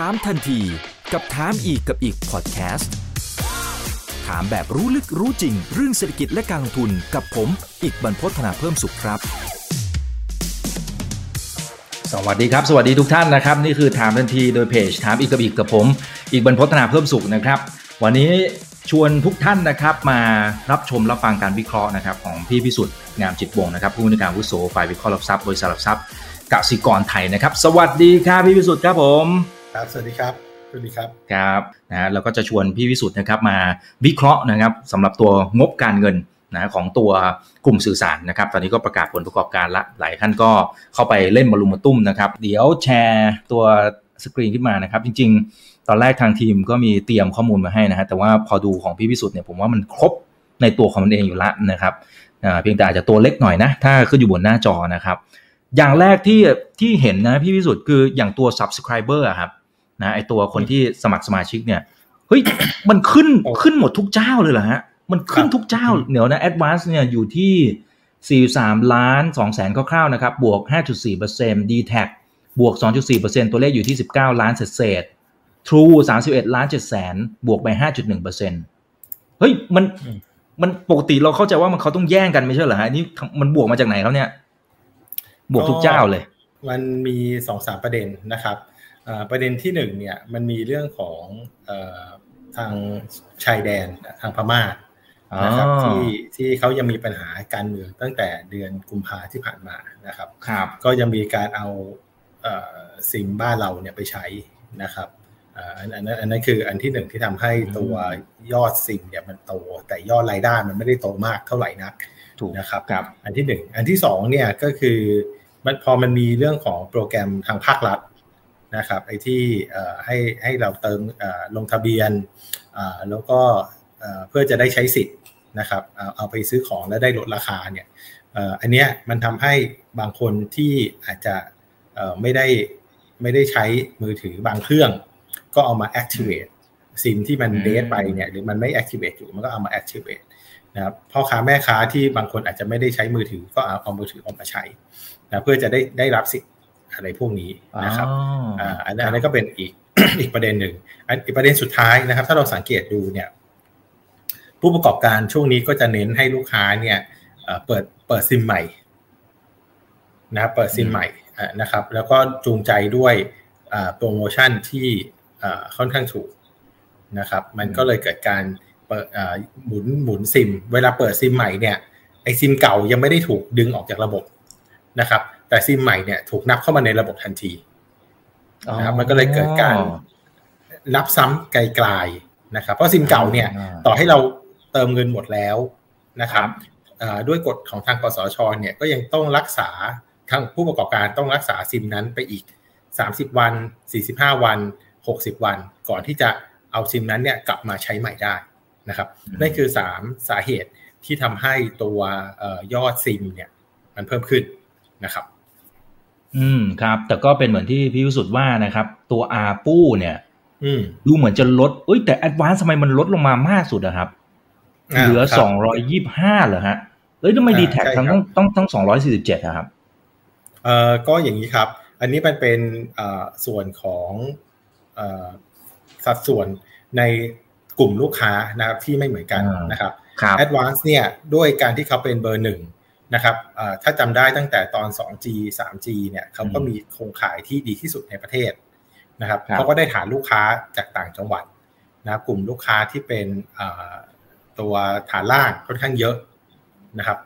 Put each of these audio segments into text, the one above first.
ถามทันทีกับถามอีกกับอีกพอดแคสต์ถามแบบรู้ลึกรู้จริง เรื่องเศรษฐกิจและการลงทุนกับผม อีกบรรพฒนาเพิ่มสุขครับ สวัสดีครับ สวัสดีทุกท่านนะครับ นี่คือถามทันทีโดยเพจถามอีกกับอีกกับผม อีกบรรพฒนาเพิ่มสุขนะครับ วันนี้ชวนทุกท่านนะครับมารับชมรับฟังการวิเคราะห์นะครับของพี่พิสุทธิ์งามจิตวงศ์นะครับผู้ในการวุโสฝ่ายวิเคราะห์หลักทรัพย์บริษัทหลักทรัพย์กสิกรไทยนะครับ สวัสดีครับพี่พิสุทธิ์ครับผม ครับสวัสดีครับสวัสดีครับครับนะฮะแล้วก็จะชวนพี่วิสุทธ์นะครับมาวิเคราะห์นะครับสำหรับตัวงบการเงินนะของตัวกลุ่มสื่อสารนะครับ ตอนนี้ก็ประกาศผลประกอบการละหลายท่านก็เข้าไปเล่นบอลลูนมาตุ้มนะครับ เดี๋ยวแชร์ตัวสกรีนขึ้นมานะครับ จริง ๆ ตอนแรกทางทีมก็มีเตรียมข้อมูลมาให้นะฮะแต่ว่าพอดูของพี่วิสุทธ์เนี่ยผมว่ามันครบในตัวของมันเองอยู่ละนะครับเพียงแต่อาจจะตัวเล็กหน่อยนะ ถ้าขึ้นอยู่บนหน้าจอนะครับ อย่างแรกที่ที่เห็นนะพี่วิสุทธ์คืออย่างตัว subscriber อะครับ นะไอตัวคนที่สมัครสมาชิกเนี่ยเฮ้ยมันขึ้นขึ้นหมดทุกเจ้าเลยเหรอฮะมันขึ้นทุกเจ้าเดี๋ยวนะ Advance เนี่ยอยู่ที่ 43 ล้าน 2 แสนคร่าวๆนะครับบวก 5.4% d t a c บวก 2.4%ตัวเลขอยู่ที่ 19 ล้านเศษ True 31 ล้าน7แสนบวกไป 5.1%เฮ้ยมันมันปกติเราเข้าใจว่ามันเขาต้องแย่งกันไม่ใช่เหรอฮะนี่มันบวกมาจากไหนเขาเนี่ย บวกทุกเจ้าเลย มันมีสองสามประเด็นนะครับ ประเด็นที่หนึ่งเนี่ยมันมีเรื่องของทางชายแดนทางพม่านะครับที่ที่เขายังมีปัญหาการเมืองตั้งแต่เดือนกุมภาที่ผ่านมานะครับครับก็ยังมีการเอาซิมบ้านเราเนี่ยไปใช้นะครับอันนั้นอันนั้นคืออันที่หนึ่งที่ทำให้ตัวยอดซิมเนี่ยมันโต แต่ยอดรายได้มันไม่ได้โตมากเท่าไหร่นักนะครับครับอันที่หนึ่งอันที่สองเนี่ยก็คือมันพอมันมีเรื่องของโปรแกรมทางภาครัฐ นะครับไอ้ที่ให้ให้เราเติมลงทะเบียนแล้วก็เพื่อจะได้ใช้สิทธิ์นะครับเอาไปซื้อของแล้วได้ลดราคาเนี่ยอันเนี้ยมันทำให้บางคนที่อาจจะไม่ได้ไม่ได้ใช้มือถือบางเครื่อง ก็เอามา activate ซิมที่มันเดทไปเนี่ยหรือมันไม่ activate อยู่มันก็เอามา activate นะครับพ่อค้าแม่ค้าที่บางคนอาจจะไม่ได้ใช้มือถือก็เอาเอามือถือออกมาใช้นะเพื่อจะได้ได้รับสิทธิ์ อะไรพวกนี้นะครับอ่าอันนั้นก็เป็นอีกอีกประเด็นหนึ่งอันอีกประเด็นสุดท้ายนะครับ ถ้าเราสังเกตดูเนี่ย ผู้ประกอบการช่วงนี้ก็จะเน้นให้ลูกค้าเนี่ยเปิดเปิดซิมใหม่นะเปิดซิมใหม่นะครับ แล้วก็จูงใจด้วยโปรโมชั่นที่ค่อนข้างถูกนะครับ มันก็เลยเกิดการเปิดหมุนหมุนซิม เวลาเปิดซิมใหม่เนี่ยไอซิมเก่ายังไม่ได้ถูกดึงออกจากระบบนะครับ แต่ซิมใหม่เนี่ยถูกนับเข้ามาในระบบทันทีนะครับมันก็เลยเกิดการนับซ้ำไกลๆนะครับ เพราะซิมเก่าเนี่ย ต่อให้เราเติมเงินหมดแล้วนะครับด้วยกฎของทางกสชเนี่ยก็ยังต้องรักษาทางผู้ประกอบการต้องรักษาซิมนั้นไปอีก 30 วัน 45 วัน 60 วัน ก่อนที่จะเอาซิมนั้นเนี่ยกลับมาใช้ใหม่ได้นะครับนั่นคือ 3 สาเหตุที่ทำให้ตัวยอดซิมเนี่ยมันเพิ่มขึ้นนะครับ อืมครับ แต่ก็เป็นเหมือนที่พี่วิสุทธ์ว่านะครับ ตัว ARPU เนี่ยอืมดูเหมือนจะลดเอ้ยแต่ Advance ทำไมมันลดลงมามากสุดอะครับ เหลือสองร้อยยี่ห้าเหรอฮะเอ้ยทำไม DTAC ทั้งต้องต้องต้องสองร้อยสี่สิบเจ็ดครับเอ่อก็อย่างนี้ครับ อันนี้มันเป็นอ่าส่วนของอ่าสัดส่วนในกลุ่มลูกค้านะครับที่ไม่เหมือนกันนะครับครับ Advance เนี่ยด้วยการที่เขาเป็นเบอร์หนึ่ง นะครับถ้าจำได้ตั้งแต่ตอน 2G 3G เนี่ยเขาก็มีโครงข่ายที่ดีที่สุดในประเทศนะครับเขาก็ได้ฐานลูกค้าจากต่างจังหวัดนะกลุ่มลูกค้าที่เป็นตัวฐานล่างค่อนข้างเยอะนะครับ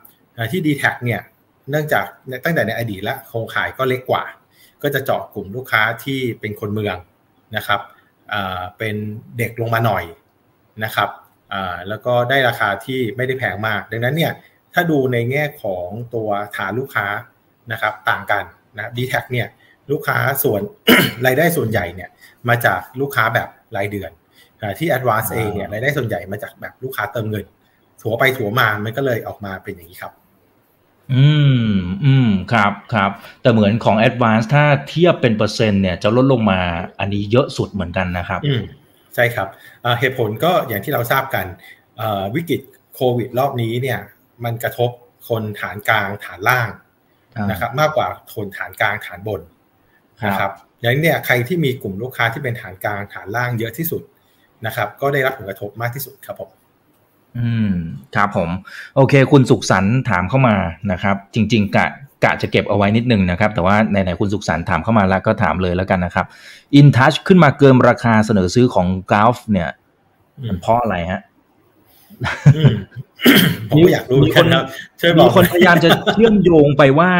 ที่ d t แทเนี่ยเนื่องจากตั้งแต่ในอดีตและโครงข่ายก็เล็กกว่า ก็จะเจาะกลุ่มลูกค้าที่เป็นคนเมืองนะครับเป็นเด็กลงมาหน่อยนะครับแล้วก็ได้ราคาที่ไม่ได้แพงมาก ดังนั้นเนี่ย ถ้าดูในแง่ของตัวฐานลูกค้านะครับต่างกันนะดีแท็เนี่ยลูกค้าส่วนรายได้ส่วนใหญ่เนี่ยมาจากลูกค้าแบบรายเดือนที่ Advance เองเนี่ยรายได้ส่วนใหญ่มาจากแบบลูกค้าเติมเงิน ถัวไปถัวมามันก็เลยออกมาเป็นอย่างนี้ครับ อืมอืมครับครับแต่เหมือนของ Advance ถ้าเทียบเป็นเปอร์เซ็นต์เนี่ยจะลดลงมาอันนี้เยอะสุดเหมือนกันนะครับอืมใช่ครับเหตุผลก็อย่างที่เราทราบกันวิกฤตโควิดรอบนี้เนี่ย มันกระทบคนฐานกลางฐานล่างนะครับ มากกว่าคนฐานกลางฐานบนนะครับอย่างนี้เนี่ยใครที่มีกลุ่มลูกค้าที่เป็นฐานกลางฐานล่างเยอะที่สุดนะครับ ก็ได้รับผลกระทบมากที่สุดครับผมอืมครับผม โอเค คุณสุขสันต์ถามเข้ามานะครับ จริง ๆ กะกะจะเก็บเอาไว้นิดนึงนะครับ แต่ว่าไหนๆคุณสุขสันต์ถามเข้ามาแล้วก็ถามเลยแล้วกันนะครับ InTouch ขึ้นมาเกินราคาเสนอซื้อของ Gulf เนี่ยมันเพราะอะไรฮะ ผมก็อยากรู้เหมือนกันนะช่วยบอมีกคนพยายามจะเชื่อมโยงไปว่า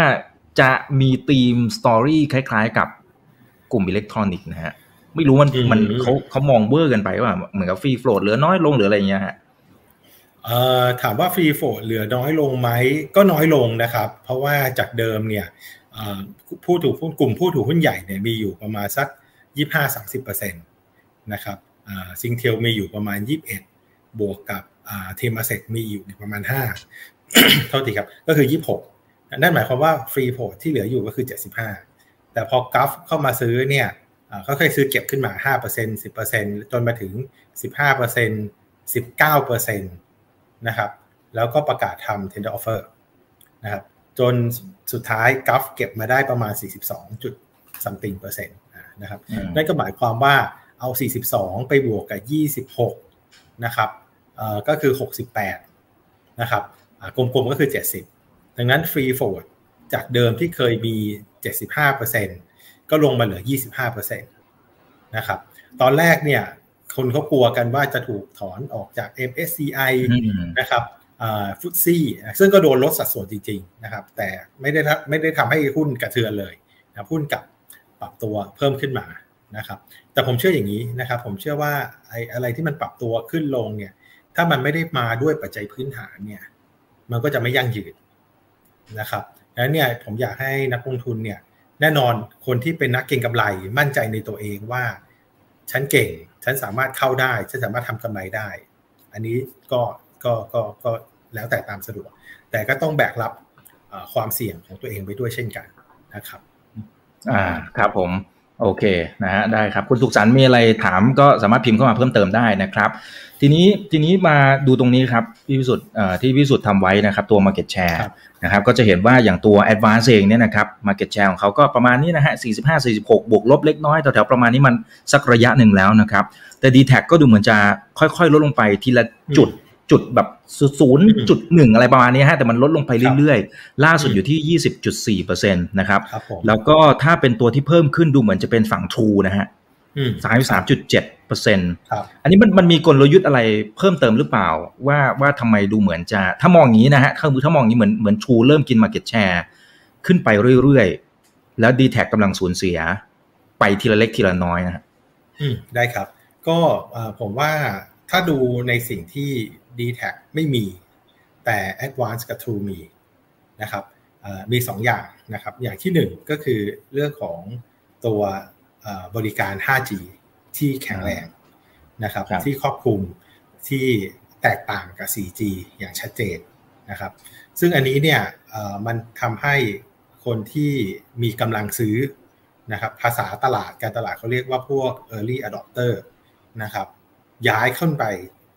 จะมี theme story คล้าย ๆ กับกลุ่มอิเล็กทรอนิกส์นะฮะ ไม่รู้มันมันเขาเขามองเบอร์กันไปว่าเหมือนกับ free float เหลือน้อยลงหรืออะไรเงี้ยฮะเอ่อถามว่า free float เหลือน้อยลงไหมก็น้อยลงนะครับ เพราะว่าจากเดิมเนี่ยผู้ถือหุ้นกลุ่มผู้ถือหุ้นใหญ่เนี่ยมีอยู่ประมาณสักยี่ห้าสามสิบเปอร์เซ็นต์นะครับ Singtel มีอยู่ประมาณยี่สิบเอ็ดบวกกับ เทมเซกมีอยู่ประมาณห้าเท่าทีครับ ก็คือยี่สิบหกนั่นหมายความว่า free float ที่เหลืออยู่ก็คือเจ็ดสิบห้าแต่พอ Gulf เข้ามาซื้อเนี่ยเขาเคยซื้อเก็บขึ้นมาห้าเปอร์เซ็นต์สิบเปอร์เซ็นต์จนมาถึงสิบห้าเปอร์เซ็นสิบเก้าเปอร์เซ็นต์นะครับแล้วก็ประกาศทำ tender offer นะครับจนสุดท้ายกัฟเก็บมาได้ประมาณ 42จุด something เปอร์เซ็นต์นะครับนั่นก็หมายความว่าเอา 42 ไปบวกกับ 26 นะครับ ก็คือ 68 นะครับกลมๆก็คือ 70 ดังนั้น free forward จากเดิมที่เคยมี 75%ก็ลงมาเหลือ 25%นะครับ ตอนแรกเนี่ยคนเขากลัวกันว่าจะถูกถอนออกจาก MSCI นะครับฟุตซี่ซึ่งก็โดนลดสัดส่วนจริงๆนะครับ แต่ไม่ได้ไม่ได้ทำให้หุ้นกระเทือนเลยนะหุ้นกับปรับตัวเพิ่มขึ้นมานะครับ แต่ผมเชื่ออย่างนี้นะครับ ผมเชื่อว่าไอ้อะไรที่มันปรับตัวขึ้นลงเนี่ย ถ้ามันไม่ได้มาด้วยปัจจัยพื้นฐานเนี่ย มันก็จะไม่ยั่งยืนนะครับดังนั้นเนี่ยผมอยากให้นักลงทุนเนี่ยแน่นอนคนที่เป็นนักเก็งกำไรมั่นใจในตัวเองว่า ฉันเก่ง ฉันสามารถเข้าได้ ฉันสามารถทำกำไรได้ อันนี้ก็ก็ก็ก็แล้วแต่ตามสะดวก แต่ก็ต้องแบกรับความเสี่ยงของตัวเองไปด้วยเช่นกันนะครับ อ่าครับผม โอเคนะฮะได้ครับคุณสุขสันต์มีอะไรถามก็สามารถพิมพ์เข้ามาเพิ่มเติมได้นะครับ ทีนี้ทีนี้มาดูตรงนี้ครับพี่วิสุทธ์ที่พี่วิสุทธ์ทำไว้นะครับตัว Market Share นะครับก็จะเห็นว่าอย่างตัว Advance เองเนี่ยนะครับ Market Share ของเขาก็ประมาณนี้นะฮะ45 46 บวกลบเล็กน้อยแถวๆประมาณนี้มันสักระยะหนึ่งแล้วนะครับ แต่ d t แทก็ดูเหมือนจะค่อยๆ ลดลงไปทีละจุด จุดแบบศูนย์จุดหนึ่งอะไรประมาณนี้ฮะแต่มันลดลงไปเรื่อยๆ ล่าสุดอยู่ที่ยี่สิบจุดสี่เปอร์เซ็นต์นะครับแล้วก็ถ้าเป็นตัวที่เพิ่มขึ้นดูเหมือนจะเป็นฝั่งทูนะฮะสามสามจุดเจ็ดเปอร์เซ็นต์อันนี้มันมันมีกลยุทธ์อะไรเพิ่มเติมหรือเปล่า ว่าว่าทำไมดูเหมือนจะถ้ามองอย่างนี้นะฮะถ้าถ้ามองอย่างนี้เหมือนเหมือนทูเริ่มกินมาเก็ตแชร์ขึ้นไปเรื่อยๆ แล้วดีแท็กำลังสูญเสีย ไปทีละเล็กทีละน้อยนะฮะอืมได้ครับ ก็ผมว่าถ้าดูในสิ่งที่ d t แทไม่มี แต่ Advance กับ True มีนะครับมี 2 อย่างนะครับ อย่างที่ 1 ก็คือเรื่องของตัวบริการ 5G ที่แข็งแรงนะครับรบที่ครอบคลุมที่แตกต่างกับ 4G อย่างชัดเจนนะครับ ซึ่งอันนี้เนี่ยมันทำให้คนที่มีกำลังซื้อนะครับภาษาตลาดการตลาดเขาเรียกว่าพวก early adopter นะครับย้ายขึ้นไป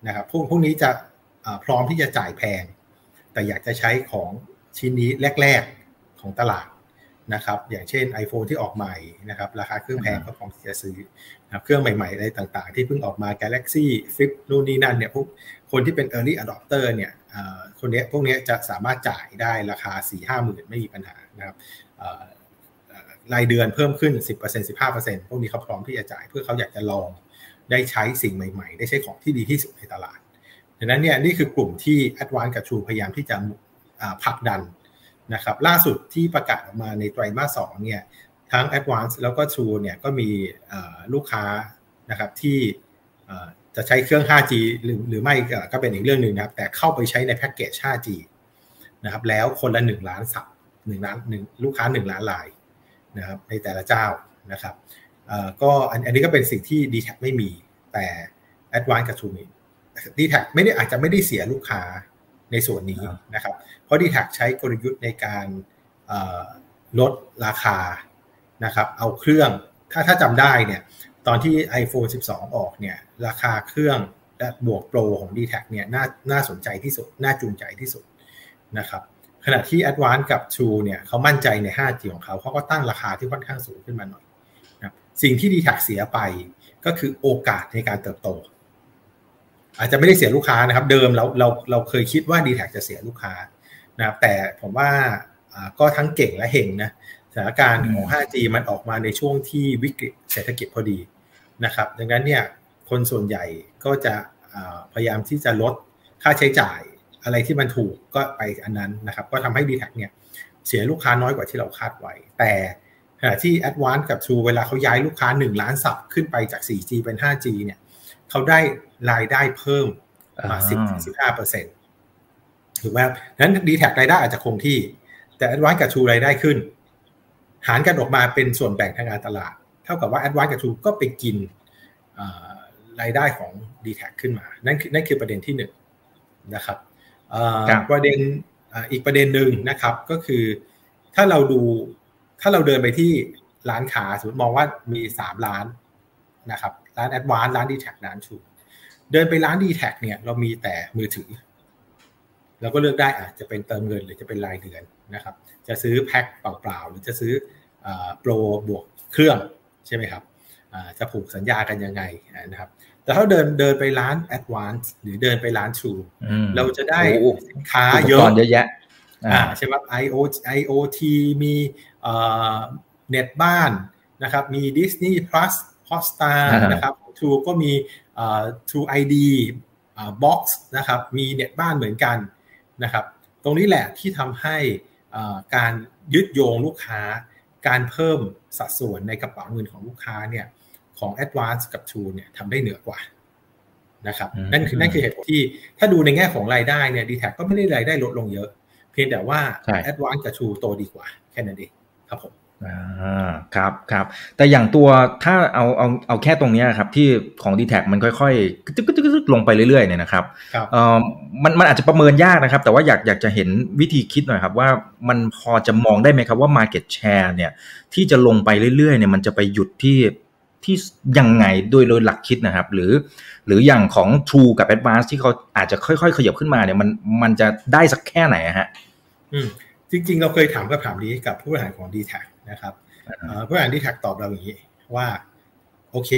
นะครับพวกพวกนี้จะ พร้อมที่จะจ่ายแพง แต่อยากจะใช้ของชิ้นนี้แรก ๆของตลาดนะครับ อย่างเช่น iPhone ที่ออกใหม่นะครับ ราคาเครื่องแพงก็พร้อมที่จะซื้อนะเครื่องใหม่ๆอะไรต่างๆ ที่เพิ่งออกมา Galaxy Flip นู่นนี่นั่นเนี่ยพวกคนที่เป็น early adopter เนี่ยคนนี้พวกนี้จะสามารถจ่ายได้ราคา 4 5 หมื่นไม่มีปัญหานะครับรายเดือนเพิ่มขึ้น 10% 15%พวกนี้เขาพร้อมที่จะจ่ายเพื่อเขาอยากจะลองได้ใช้สิ่งใหม่ ๆ ได้ใช้ของที่ดีที่สุดในตลาด ดังนั้นเนี่ยนี่คือกลุ่มที่ a d v a n c e กับ True พยายามที่จะผลักดันนะครับล่าสุดที่ประกาศออกมาในไตรมาสสองเนี่ยทั้ง Advance แล้วก็ True เนี่ยก็มีลูกค้านะครับที่จะใช้เครื่อง 5G หรือหรือไม่ก็เป็นอีกเรื่องหนึ่งนะครับ แต่เข้าไปใช้ในแพ็กเกจ 5G นะครับแล้วคนละ 1 ล้านสับหนึ่งล้านหนึ่งลูกค้า 1 ล้านลายนะครับในแต่ละเจ้านะครับก็อันนี้ก็เป็นสิ่งที่ d t แทไม่มีแต่ Advance กับ True มี ดีแท็ไม่ได้อาจจะไม่ได้เสียลูกค้าในส่วนนี้นะครับ เพราะดีแท็ใช้กลยุทธ์ในการลดราคานะครับ เอาเครื่องถ้าถ้าจำได้เนี่ยตอนที่ iPhone 12 ออกเนี่ยราคาเครื่องและบวกโปรของ d t แทเนี่ยน่าน่าสนใจที่สุด น่าจูงใจที่สุดนะครับขณะที่ Advance กับ True เนี่ยเขามั่นใจใน 5G ของเขาเขาก็ตั้งราคาที่ค่อนข้างสูงขึ้นมาหน่อยนะสิ่งที่ดีแท็เสียไปก็คือโอกาสในการเติบโต อาจจะไม่ได้เสียลูกค้านะครับ เดิมเราเราเราเคยคิดว่าดีแท็จะเสียลูกค้านะครับ แต่ผมว่าก็ทั้งเก่งและเฮงนะสถานการณ์ของ 5G มันออกมาในช่วงที่วิกฤตเศรษฐกิจพอดีนะครับ ดังนั้นเนี่ยคนส่วนใหญ่ก็จะพยายามที่จะลดค่าใช้จ่ายอะไรที่มันถูกก็ไปอันนั้นนะครับ ก็ทำให้ d t แทเนี่ยเสียลูกค้าน้อยกว่าที่เราคาดไว้ แต่ขณะที่ Advance กับ True เวลาเขาย้ายลูกค้า 1 ล้านสับขึ้นไปจาก 4G เป็น 5G เนี่ย เขาได้รายได้เพิ่มมา10-15เปอร์เซ็นต์ถูกไหมนั้น d t แทรายได้อาจจะคงที่ แต่ Advance กับ True รายได้ขึ้น หารกันออกมาเป็นส่วนแบ่งทางการตลาด เท่ากับว่า Advance กับ True ก็ไปกินรายได้ของ d t แทขึ้นมา นั่นคือนั่นคือประเด็นที่หนึ่งนะครับประเด็นอีกประเด็นหนึ่งนะครับก็คือถ้าเราดูถ้าเราเดินไปที่ร้านค้าสมมติมองว่ามีสามร้านนะครับ ร้านแอดวานร้านดีแท็ร้านชูเดินไปร้านดีแท็เนี่ย เรามีแต่มือถือเราก็เลือกได้อาจจะเป็นเติมเงินหรือจะเป็นรายเดือนนะครับ จะซื้อแพ็คเปล่าๆหรือจะซื้อโปรบวกเครื่องใช่ไหมครับจะผูกสัญญากันยังไงนะครับ แต่ถ้าเดินเดินไปร้าน Advance หรือเดินไปร้าน True เราจะได้สินค้าเยอะเยอะแยะอ่าใช่ไหม IO IoT มีเน็ตบ้านนะครับ มี Disney Plus Hotstar นะครับ True ก็มี True ID Box นะครับมีเน็ตบ้านเหมือนกันนะครับตรงนี้แหละที่ทำให้การยึดโยงลูกค้า การเพิ่มสัดส่วนในกระเป๋าเงินของลูกค้าเนี่ยของ Advance กับ True เนี่ยทำได้เหนือกว่านะครับนั่นคือนั่นคือเหตุผลที่ถ้าดูในแง่ของรายได้เนี่ยดีแท็ก็ไม่ได้รายได้ลดลงเยอะ เพียงแต่ว่า Advance กับ True โตดีกว่าแค่นั้นเองครับผมอ่า ครับครับแต่อย่างตัวถ้าเอาเอาเอาแค่ตรงนี้ครับที่ของ d t แทมันค่อยๆกึ๊กกึ๊กลงไปเรื่อยๆเนี่ยนะครับเอ่อมันมันอาจจะประเมินยากนะครับ แต่ว่าอยากอยากจะเห็นวิธีคิดหน่อยครับว่ามันพอจะมองได้ไหมครับว่า Market Share เนี่ยที่จะลงไปเรื่อยๆเนี่ยมันจะไปหยุดที่ที่ยังไงโดยโดยหลักคิดนะครับ หรือหรืออย่างของ True กับ Advance ที่เขาอาจจะค่อยๆ ขยับขึ้นมาเนี่ยมันมันจะได้สักแค่ไหนฮะอืมจริง ๆ เราเคยถามคำถามนี้กับผู้บริหารของ d t แท นะครับผู้บริหาร d t แทตอบเราอย่างนี้ว่า โอเค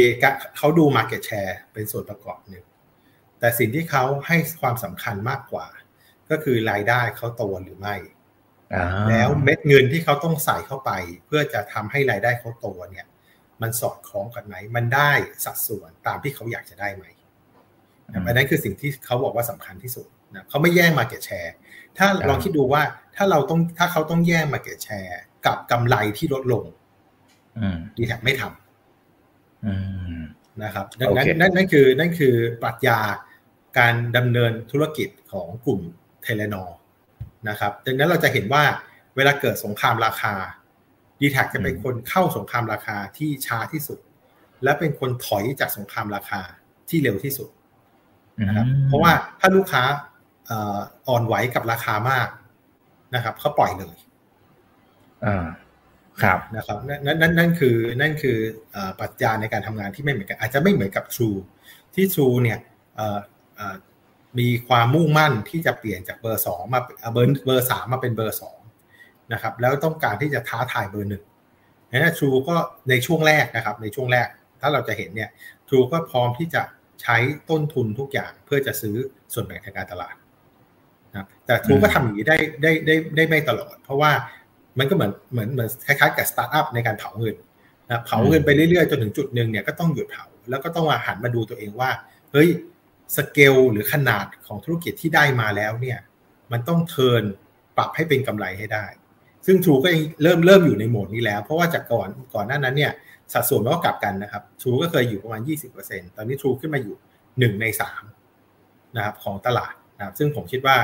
เขาดู Market Share เป็นส่วนประกอบหนึ่งแต่สิ่งที่เขาให้ความสำคัญมากกว่า ก็คือรายได้เขาโตหรือไม่แล้วเม็ดเงินที่เขาต้องใส่เข้าไป เพื่อจะทำให้รายได้เขาโตเนี่ย มันสอดคล้องกันไหมมันได้สัดส่วนตามที่เขาอยากจะได้ไหมอันนั้นคือสิ่งที่เขาบอกว่าสำคัญที่สุดนะเขาไม่แย่งมาเก็ตแชร์ถ้าลองคิดดูว่าถ้าเราต้องถ้าเขาต้องแย่งมาเก็ตแชร์ กับกำไรที่ลดลงดีแท็ไม่ทำนะครับดังนั้นนั่นนั่นคือนั่นคือปรัชญาการดำเนินธุรกิจของกลุ่มเทเลนอนะครับ ดังนั้นเราจะเห็นว่าเวลาเกิดสงครามราคาดีแท็จะเป็นคนเข้าสงครามราคาที่ช้าที่สุด และเป็นคนถอยจากสงครามราคาที่เร็วที่สุดนะครับเพราะว่าถ้าลูกค้าอ่อนไหวกับราคามากนะครับเขาปล่อยเลย อ่าครับนะครับนั่นนั่นนั่นคือนั่นคือปัจจัยในการทำงานที่ไม่เหมือนกัน อาจจะไม่เหมือนกับ True ที่ True เนี่ยมีความมุ่งมั่นที่จะเปลี่ยนจากเบอร์สองมาเบอร์เบอร์สามมาเป็นเบอร์สองนะครับแล้วต้องการที่จะท้าทายเบอร์หนึ่งนะทรูก็ในช่วงแรกนะครับ ในช่วงแรกถ้าเราจะเห็นเนี่ยทรูก็พร้อมที่จะใช้ต้นทุนทุกอย่างเพื่อจะซื้อส่วนแบ่งทางการตลาดนะแต่ทรูก็ทำอย่างนี้ได้ได้ได้ได้ไม่ตลอด เพราะว่า มันก็เหมือนเหมือนเหมือนคล้ายๆกับสตาร์ทอัพในการเผาเงินนะเผาเงินไปเรื่อยๆจนถึงจุดหนึ่งเนี่ยก็ต้องหยุดเผาแล้วก็ต้องมาหันมาดูตัวเองว่าเฮ้ยสเกลหรือขนาดของธุรกิจที่ได้มาแล้วเนี่ย มันต้องเทินปรับให้เป็นกำไรให้ได้ ซึ่ง True ก็เริ่มเริ่มอยู่ในโหมดนี้แล้ว เพราะว่าจากก่อนก่อนหน้านั้นเนี่ยสัดส่วนมันก็กลับกันนะครับ True ก็เคยอยู่ประมาณ 20%ตอนนี้ True ขึ้นมาอยู่1ใน3นะครับของตลาดนะครับซึ่งผมคิดว่า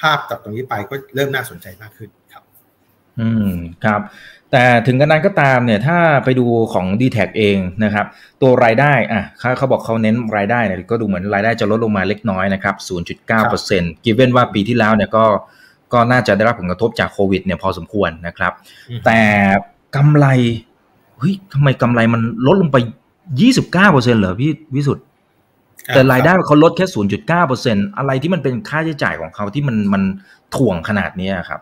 ภาพจากตรงนี้ไปก็เริ่มน่าสนใจมากขึ้นครับ อืมครับ แต่ถึงกันนั้นก็ตามเนี่ย ถ้าไปดูของ d t แทเองนะครับ ตัวรายได้อะเขาเขาบอกเขาเน้นรายได้เนี่ยก็ดูเหมือนรายได้จะลดลงมาเล็กน้อยนะครับ 0.9%กิเว้นว่าปีที่แล้วเนี่ยก็ก็น่าจะได้รับผลกระทบจากโควิดเนี่ยพอสมควรนะครับ แต่กำไรเฮ้ยทำไมกำไรมันลดลงไปยี่สิบเก้าเปอร์เซ็นเหรอพี่วิสุทธ์แต่รายได้เขาลดแค่ศูนย์จุดเก้าเปอร์เซ็นอะไรที่มันเป็นค่าใช้จ่ายของเขาที่มันมันถ่วงขนาดนี้ครับ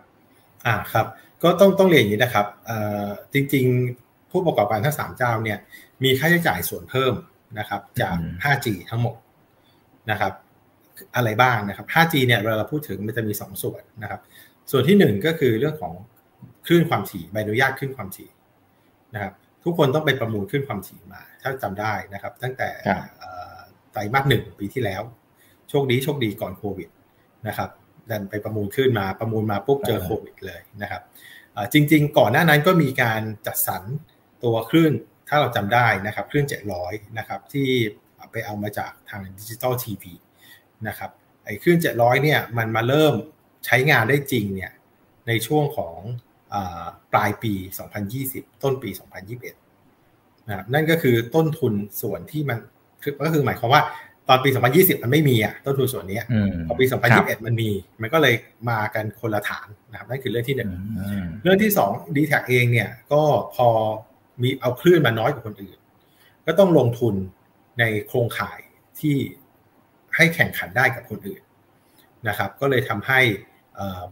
อ่าครับ ก็ต้องต้องเรียนอย่างนี้นะครับอ่าจริง ๆ ผู้ประกอบการทั้งสามเจ้าเนี่ย มีค่าใช้จ่ายส่วนเพิ่มนะครับ จาก 5G ทั้งหมดนะครับ อะไรบ้างนะครับ 5G เนี่ยเวลาเราพูดถึงมันจะมี 2 ส่วนนะครับ ส่วนที่ 1 ก็คือเรื่องของคลื่นความถี่ใบอนุญาตคลื่นความถี่นะครับ ทุกคนต้องไปประมูลคลื่นความถี่มา ถ้าจำได้นะครับ ตั้งแต่ไตรมาสหนึ่งปีที่แล้ว โชคดีโชคดีก่อนโควิดนะครับดันไปประมูลขึ้นมาประมูลมาปุ๊บเจอโควิดเลยนะครับ จริง ๆ ก่อนหน้านั้นก็มีการจัดสรรตัวคลื่นถ้าเราจำได้นะครับคลื่น 700 นะครับ ที่ไปเอามาจากทางดิจิตอลทีวีนะครับไอ้คลื่น 700 เนี่ยมันมาเริ่มใช้งานได้จริงเนี่ยในช่วงของอปลายปี 2020 ต้นปี 2021นะครับนั่นก็คือต้นทุนส่วนที่มันก็คือหมายความว่า ตอนปี 2020 มันไม่มีอะต้นทุนส่วนนี้พอปี 2021 มันมี มันก็เลยมากันคนละฐานนะครับนั่นคือเรื่องที่หนึ่งเรื่องที่สองดีแท็เองเนี่ยก็พอมีเอาคลื่นมาน้อยกว่าคนอื่น ก็ต้องลงทุนในโครงข่ายที่ให้แข่งขันได้กับคนอื่นนะครับ ก็เลยทำให้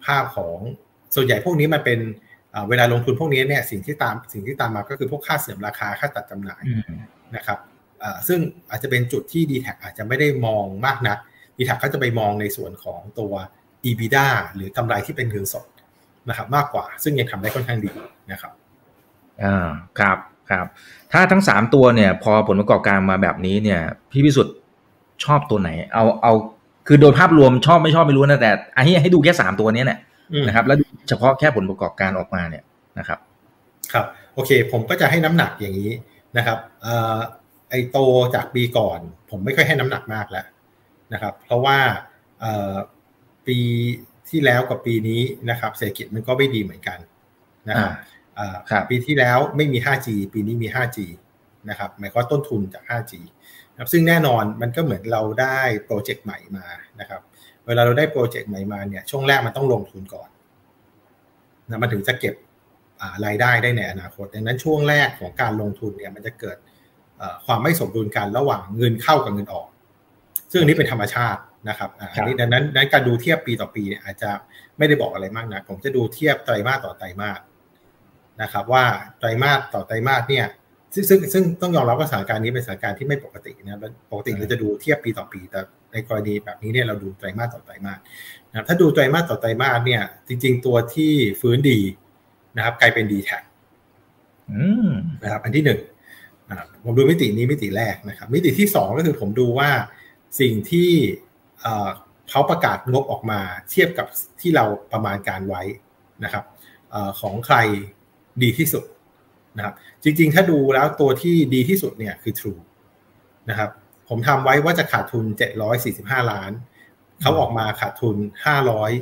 ภาพของส่วนใหญ่พวกนี้มันเป็นเวลาลงทุนพวกนี้เนี่ยสิ่งที่ตามสิ่งที่ตามมาก็คือพวกค่าเสื่อมราคาค่าตัดจำหน่ายนะครับ ซึ่งอาจจะเป็นจุดที่ d t แทอาจจะไม่ได้มองมากนัก d t แทก็จะไปมองในส่วนของตัว EBITDA หรือกำไรที่เป็นเงินสดนะครับมากกว่า ซึ่งยังทำได้ค่อนข้างดีนะครับอ่าครับครับ ถ้าทั้งสามตัวเนี่ย พอผลประกอบการมาแบบนี้เนี่ย พี่พิสุทธิ์ชอบตัวไหน เอาเอาคือโดยภาพรวมชอบไม่ชอบไม่รู้นะแต่อันนี้ให้ดูแค่สามตัวนี้เนี่ยนะครับ แล้วเฉพาะแค่ผลประกอบการออกมาเนี่ยนะครับ ครับ โอเค ผมก็จะให้น้ำหนักอย่างนี้นะครับ ไอโตจากปีก่อน ผมไม่ค่อยให้น้ำหนักมากแล้วนะครับ เพราะว่าปีที่แล้วกับปีนี้นะครับเศรษฐกิจมันก็ไม่ดีเหมือนกันนะครับปีที่แล้วไม่มี 5G ปีนี้มี 5G นะครับหมายความต้นทุนจาก 5G นะซึ่งแน่นอนมันก็เหมือนเราได้โปรเจกต์ใหม่มานะครับ เวลาเราได้โปรเจกต์ใหม่มาเนี่ยช่วงแรกมันต้องลงทุนก่อนนะมันถึงจะเก็บรายได้ได้ในอนาคตดังนั้นช่วงแรกของการลงทุนเนี่ยมันจะเกิด ความไม่สมดุลกันระหว่างเงินเข้ากับเงินออก ซึ่งอันนี้เป็นธรรมชาตินะครับอันนี้ดังนั้นนั้นการดูเทียบปีต่อปีเนี่ยอาจจะไม่ได้บอกอะไรมากนะผมจะดูเทียบไตรมาสต่อไตรมาสนะครับว่าไตรมาสต่อไตรมาสเนี่ยซึ่งซึ่งซึ่งต้องยอมรับว่าสถานการณ์นี้เป็นสถานการณ์ที่ไม่ปกตินะปกติเราจะดูเทียบปีต่อปี แต่ในกรณีแบบนี้เนี่ยเราดูไตรมาสต่อไตรมาสนะถ้าดูไตรมาสต่อไตรมาสเนี่ย จริง ๆ ตัวที่ฟื้นดีนะครับ กลายเป็นดีแท็นะครับ อันที่หนึ่ง ผมดูมิตินี้มิติแรกนะครับ มิติที่สองก็คือผมดูว่าสิ่งที่เขาประกาศงบออกมาเทียบกับที่เราประมาณการไว้นะครับอของใครดีที่สุดนะครับ จริงๆ ถ้าดูแล้วตัวที่ดีที่สุดเนี่ยคือ True นะครับ ผมทำไว้ว่าจะขาดทุน 745 ล้าน เขาออกมาขาดทุน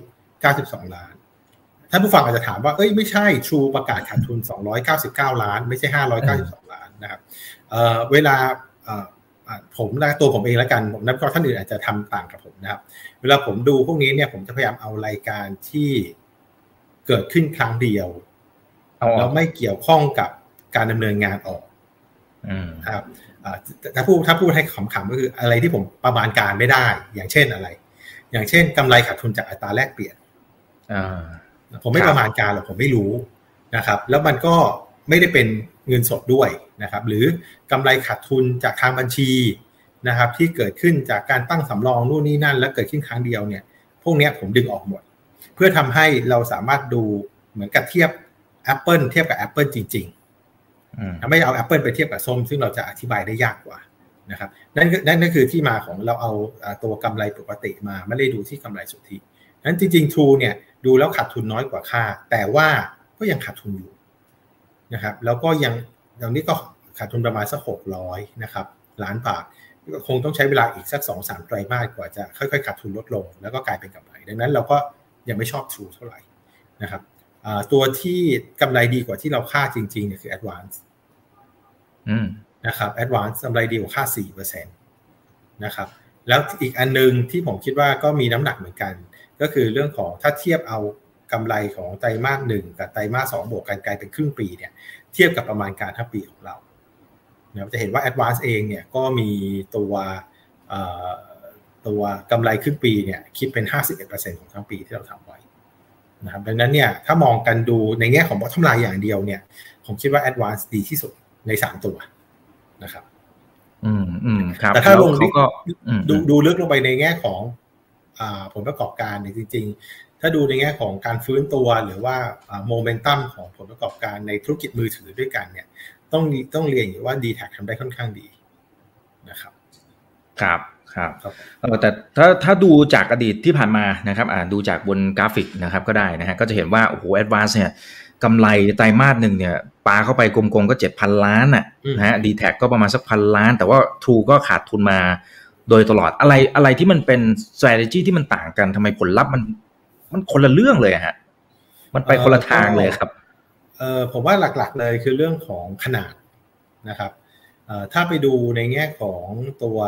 592 ล้านท่านผู้ฟังอาจจะถามว่า เอ้ยไม่ใช่ True ประกาศขาดทุน 299 ล้าน ไม่ใช่ 592ล้า นนะครับเเวลาผมนะตัวผมเองแล้วกันผมนับก็ท่านอื่นอาจจะทำต่างกับผมนะครับ เวลาผมดูพวกนี้เนี่ยผมจะพยายามเอารายการที่เกิดขึ้นครั้งเดียวแล้วไม่เกี่ยวข้องกับการดำเนินงานออกครับถ้าพูดถ้าพูดให้ขำๆก็คืออะไรที่ผมประมาณการไม่ได้ อย่างเช่นอะไร อย่างเช่นกำไรขาดทุนจากอัตราแลกเปลี่ยนผมไม่ประมาณการหรอกผมไม่รู้นะครับ แล้วมันก็ไม่ได้เป็น เงินสดด้วยนะครับหรือกำไรขาดทุนจากทางบัญชีนะครับที่เกิดขึ้นจากการตั้งสำรองนู่นนี่นั่น แล้วเกิดขึ้นครั้งเดียวเนี่ยพวกนี้ผมดึงออกหมด เพื่อทำให้เราสามารถดูเหมือนกับเทียบ Apple เทียบกับ Apple จริงๆไม่เอา Apple ไปเทียบกับส้ม ซึ่งเราจะอธิบายได้ยากกว่านะครับนั่นนั่นก็คือที่มาของเราเอาตัวกำไรปกติมาไม่ได้ดูที่กำไรสุทธินั้นจริงๆ True เนี่ยดูแล้วขาดทุนน้อยกว่าค่า แต่ว่าก็ยังขาดทุนอยู่ นะครับ แล้วก็ยังตอนนี้ก็ขาดทุนประมาณสักหกร้อยนะครับล้านบาทคงต้องใช้เวลาอีกสักสองสามไตรมาสกว่าจะค่อยๆขาดทุนลดลง แล้วก็กลายเป็นกำไร ดังนั้นเราก็ยังไม่ชอบ True เท่าไหร่นะครับตัวที่กำไรดีกว่าที่เราคาดจริงๆเนี่ยคือ Advance นะครับ Advance กำไรดีกว่าค่าสี่เปอร์เซ็นตนะครับ แล้วอีกอันนึงที่ผมคิดว่าก็มีน้ำหนักเหมือนกัน ก็คือเรื่องของถ้าเทียบเอา กำไรของไตรมาสหนึ่งกับไตรมาสสองบวกกันกลายเป็นครึ่งปีเนี่ยเทียบกับประมาณการทั้งปีของเราเนี่ยจะเห็นว่า Advance เองเนี่ยก็มีตัวตัวกำไรครึ่งปีเนี่ยคิดเป็น 51%ของทั้งปีที่เราทำไว้นะครับดังนั้นเนี่ยถ้ามองกันดูในแง่ของบอททอมไลน์อย่างเดียวเนี่ย ผมคิดว่า Advance ดีที่สุดในสามตัวนะครับ อืมอืมครับแต่ถ้าลงเขาก็อืมดูดูลึกลงไปในแง่ของอ่า ผลประกอบการเนี่ยจริง ๆ ถ้าดูในแง่ของการฟื้นตัวหรือว่าโมเมนตัมของผลประกอบการในธุรกิจมือถือด้วยกันเนี่ยต้องต้องเรียนอยู่ว่า d t แททำได้ค่อนข้างดีนะครับครับครับครับเออแต่ถ้าถ้าดูจากอดีตที่ผ่านมานะครับอ่าดูจากบนกราฟิกนะครับก็ได้นะฮะก็จะเห็นว่าโอ้โห Advance เนี่ยกำไรไตรมาสหนึ่งเนี่ยปาเข้าไปกลมๆก็เจ็ดพันล้านอะอืมนะฮะ DTAC ก็ประมาณสักพันล้าน แต่ว่า True ก็ขาดทุนมา โดยตลอดอะไรอะไรที่มันเป็น strategy ที่มันต่างกันทำไมผลลัพธ์มันมันคนละเรื่องเลยอะฮะ มันไปคนละทางเลยครับเออผมว่าหลักๆเลยคือเรื่องของขนาดนะครับเอ่อถ้าไปดูในแง่ของตัว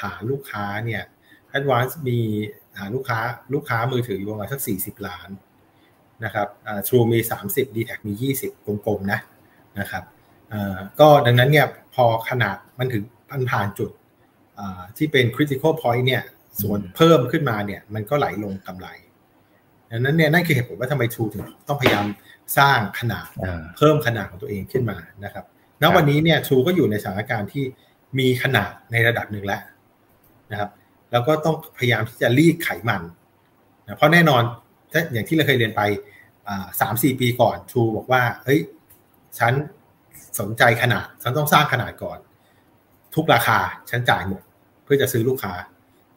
ฐานลูกค้าเนี่ย Advance มีฐานลูกค้าลูกค้ามือถืออยู่ประมาณสัก 40 ล้านนะครับอ่า True มี 30 d t แทมี 20 กลมๆนะนะครับเอ่อก็ดังนั้นเนี่ยพอขนาดมันถึงพันผ่านจุดอ่า ที่เป็น critical point เนี่ยส่วนเพิ่มขึ้นมาเนี่ยมันก็ไหลลงกำไรดังนั้นเนี่ยนั่นคือเหตุผลว่าทำไม True ถึงต้องพยายามสร้างขนาดอ่าเพิ่มขนาดของตัวเองขึ้นมานะครับณวันนี้เนี่ย True ก็อยู่ในสถานการณ์ที่มีขนาดในระดับหนึ่งแล้วนะครับ แล้วก็ต้องพยายามที่จะรีดไขมันนะเพราะแน่นอนถ้าอย่างที่เราเคยเรียนไปสามสี่ปีก่อน True บอกว่าเฮ้ยฉันสนใจขนาด ฉันต้องสร้างขนาดก่อน ทุกราคาฉันจ่ายหมดเพื่อจะซื้อลูกค้า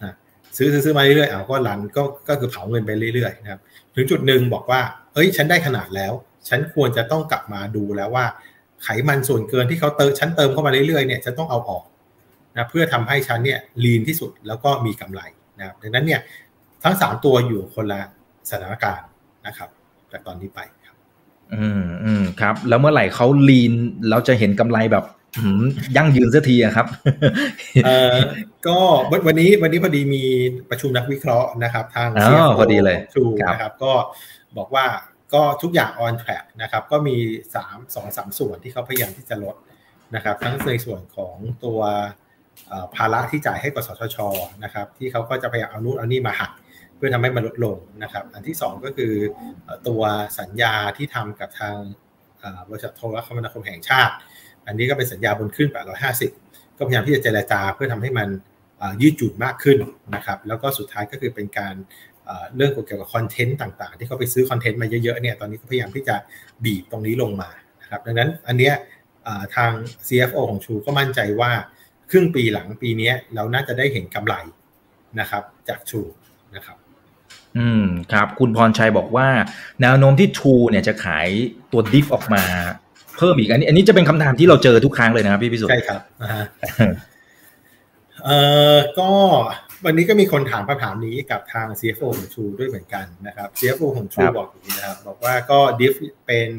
นะซื้อซื้อซื้อมาเรื่อยๆเอาก็รันก็ก็คือเผาเงินไปเรื่อยๆนะครับถึงจุดหนึ่งบอกว่าเอ้ยฉันได้ขนาดแล้ว ฉันควรจะต้องกลับมาดูแล้วว่า ไขมันส่วนเกินที่เขาเติมฉันเติมเข้ามาเรื่อยๆเนี่ยฉันต้องเอาออกนะเพื่อทำให้ฉันเนี่ยลีนที่สุดแล้วก็มีกำไรนะครับดังนั้นเนี่ยทั้งสามตัวอยู่คนละสถานการณ์นะครับจากตอนนี้ไปครับ อืมอืมครับ แล้วเมื่อไหร่เขาลีนเราจะเห็นกำไรแบบ ยั่งยืนสักทีอะครับเอ่อก็วันวันนี้วันนี้พอดีมีประชุมนักวิเคราะห์นะครับ ทางอ๋อ CFO พอดีเลยทรูครับนะครับก็บอกว่าก็ทุกอย่าง on track นะครับ ก็มีสามสองสามส่วนที่เขาพยายามที่จะลดนะครับ ทั้งในส่วนของตัวเอ่อภาระที่จ่ายให้กสทชนะครับ ที่เขาก็จะพยายามเอานู่นเอานี่มาหักเพื่อทำให้มันลดลงนะครับ อันที่สองก็คือเอ่อตัวสัญญาที่ทำกับทางเอ่อบริษัทโทรคมนาคมแห่งชาติ อันนี้ก็เป็นสัญญาบนขึ้น 850 ก็พยายามที่จะเจรจาเพื่อทำให้มันยืดหยุ่นมากขึ้นนะครับ แล้วก็สุดท้ายก็คือเป็นการเรื่องเกี่ยวกับคอนเทนต์ต่างๆ ที่เขาไปซื้อคอนเทนต์มาเยอะๆเนี่ย ตอนนี้ก็พยายามที่จะบีบตรงนี้ลงมานะครับ ดังนั้นอันเนี้ยทาง CFO ของชูก็มั่นใจว่าครึ่งปีหลังปีนี้เราน่าจะได้เห็นกำไรนะครับ จากชูนะครับ อืมครับ คุณพรชัยบอกว่า แนวโน้มที่ True เนี่ยจะขายตัวดิฟออกมา เพิ่มอีกอันนี้ อันนี้จะเป็นคำถามที่เราเจอทุกครั้งเลยนะครับพี่พิสุทธิ์ใช่ครับนะฮะเอ่อก็วันนี้ก็มีคนถามคำถามนี้กับทาง CFO ของ True ด้วยเหมือนกันนะครับ CFO ของค True รับบอกอย่างนี้นะครับ บอกว่าก็ดิฟเป็น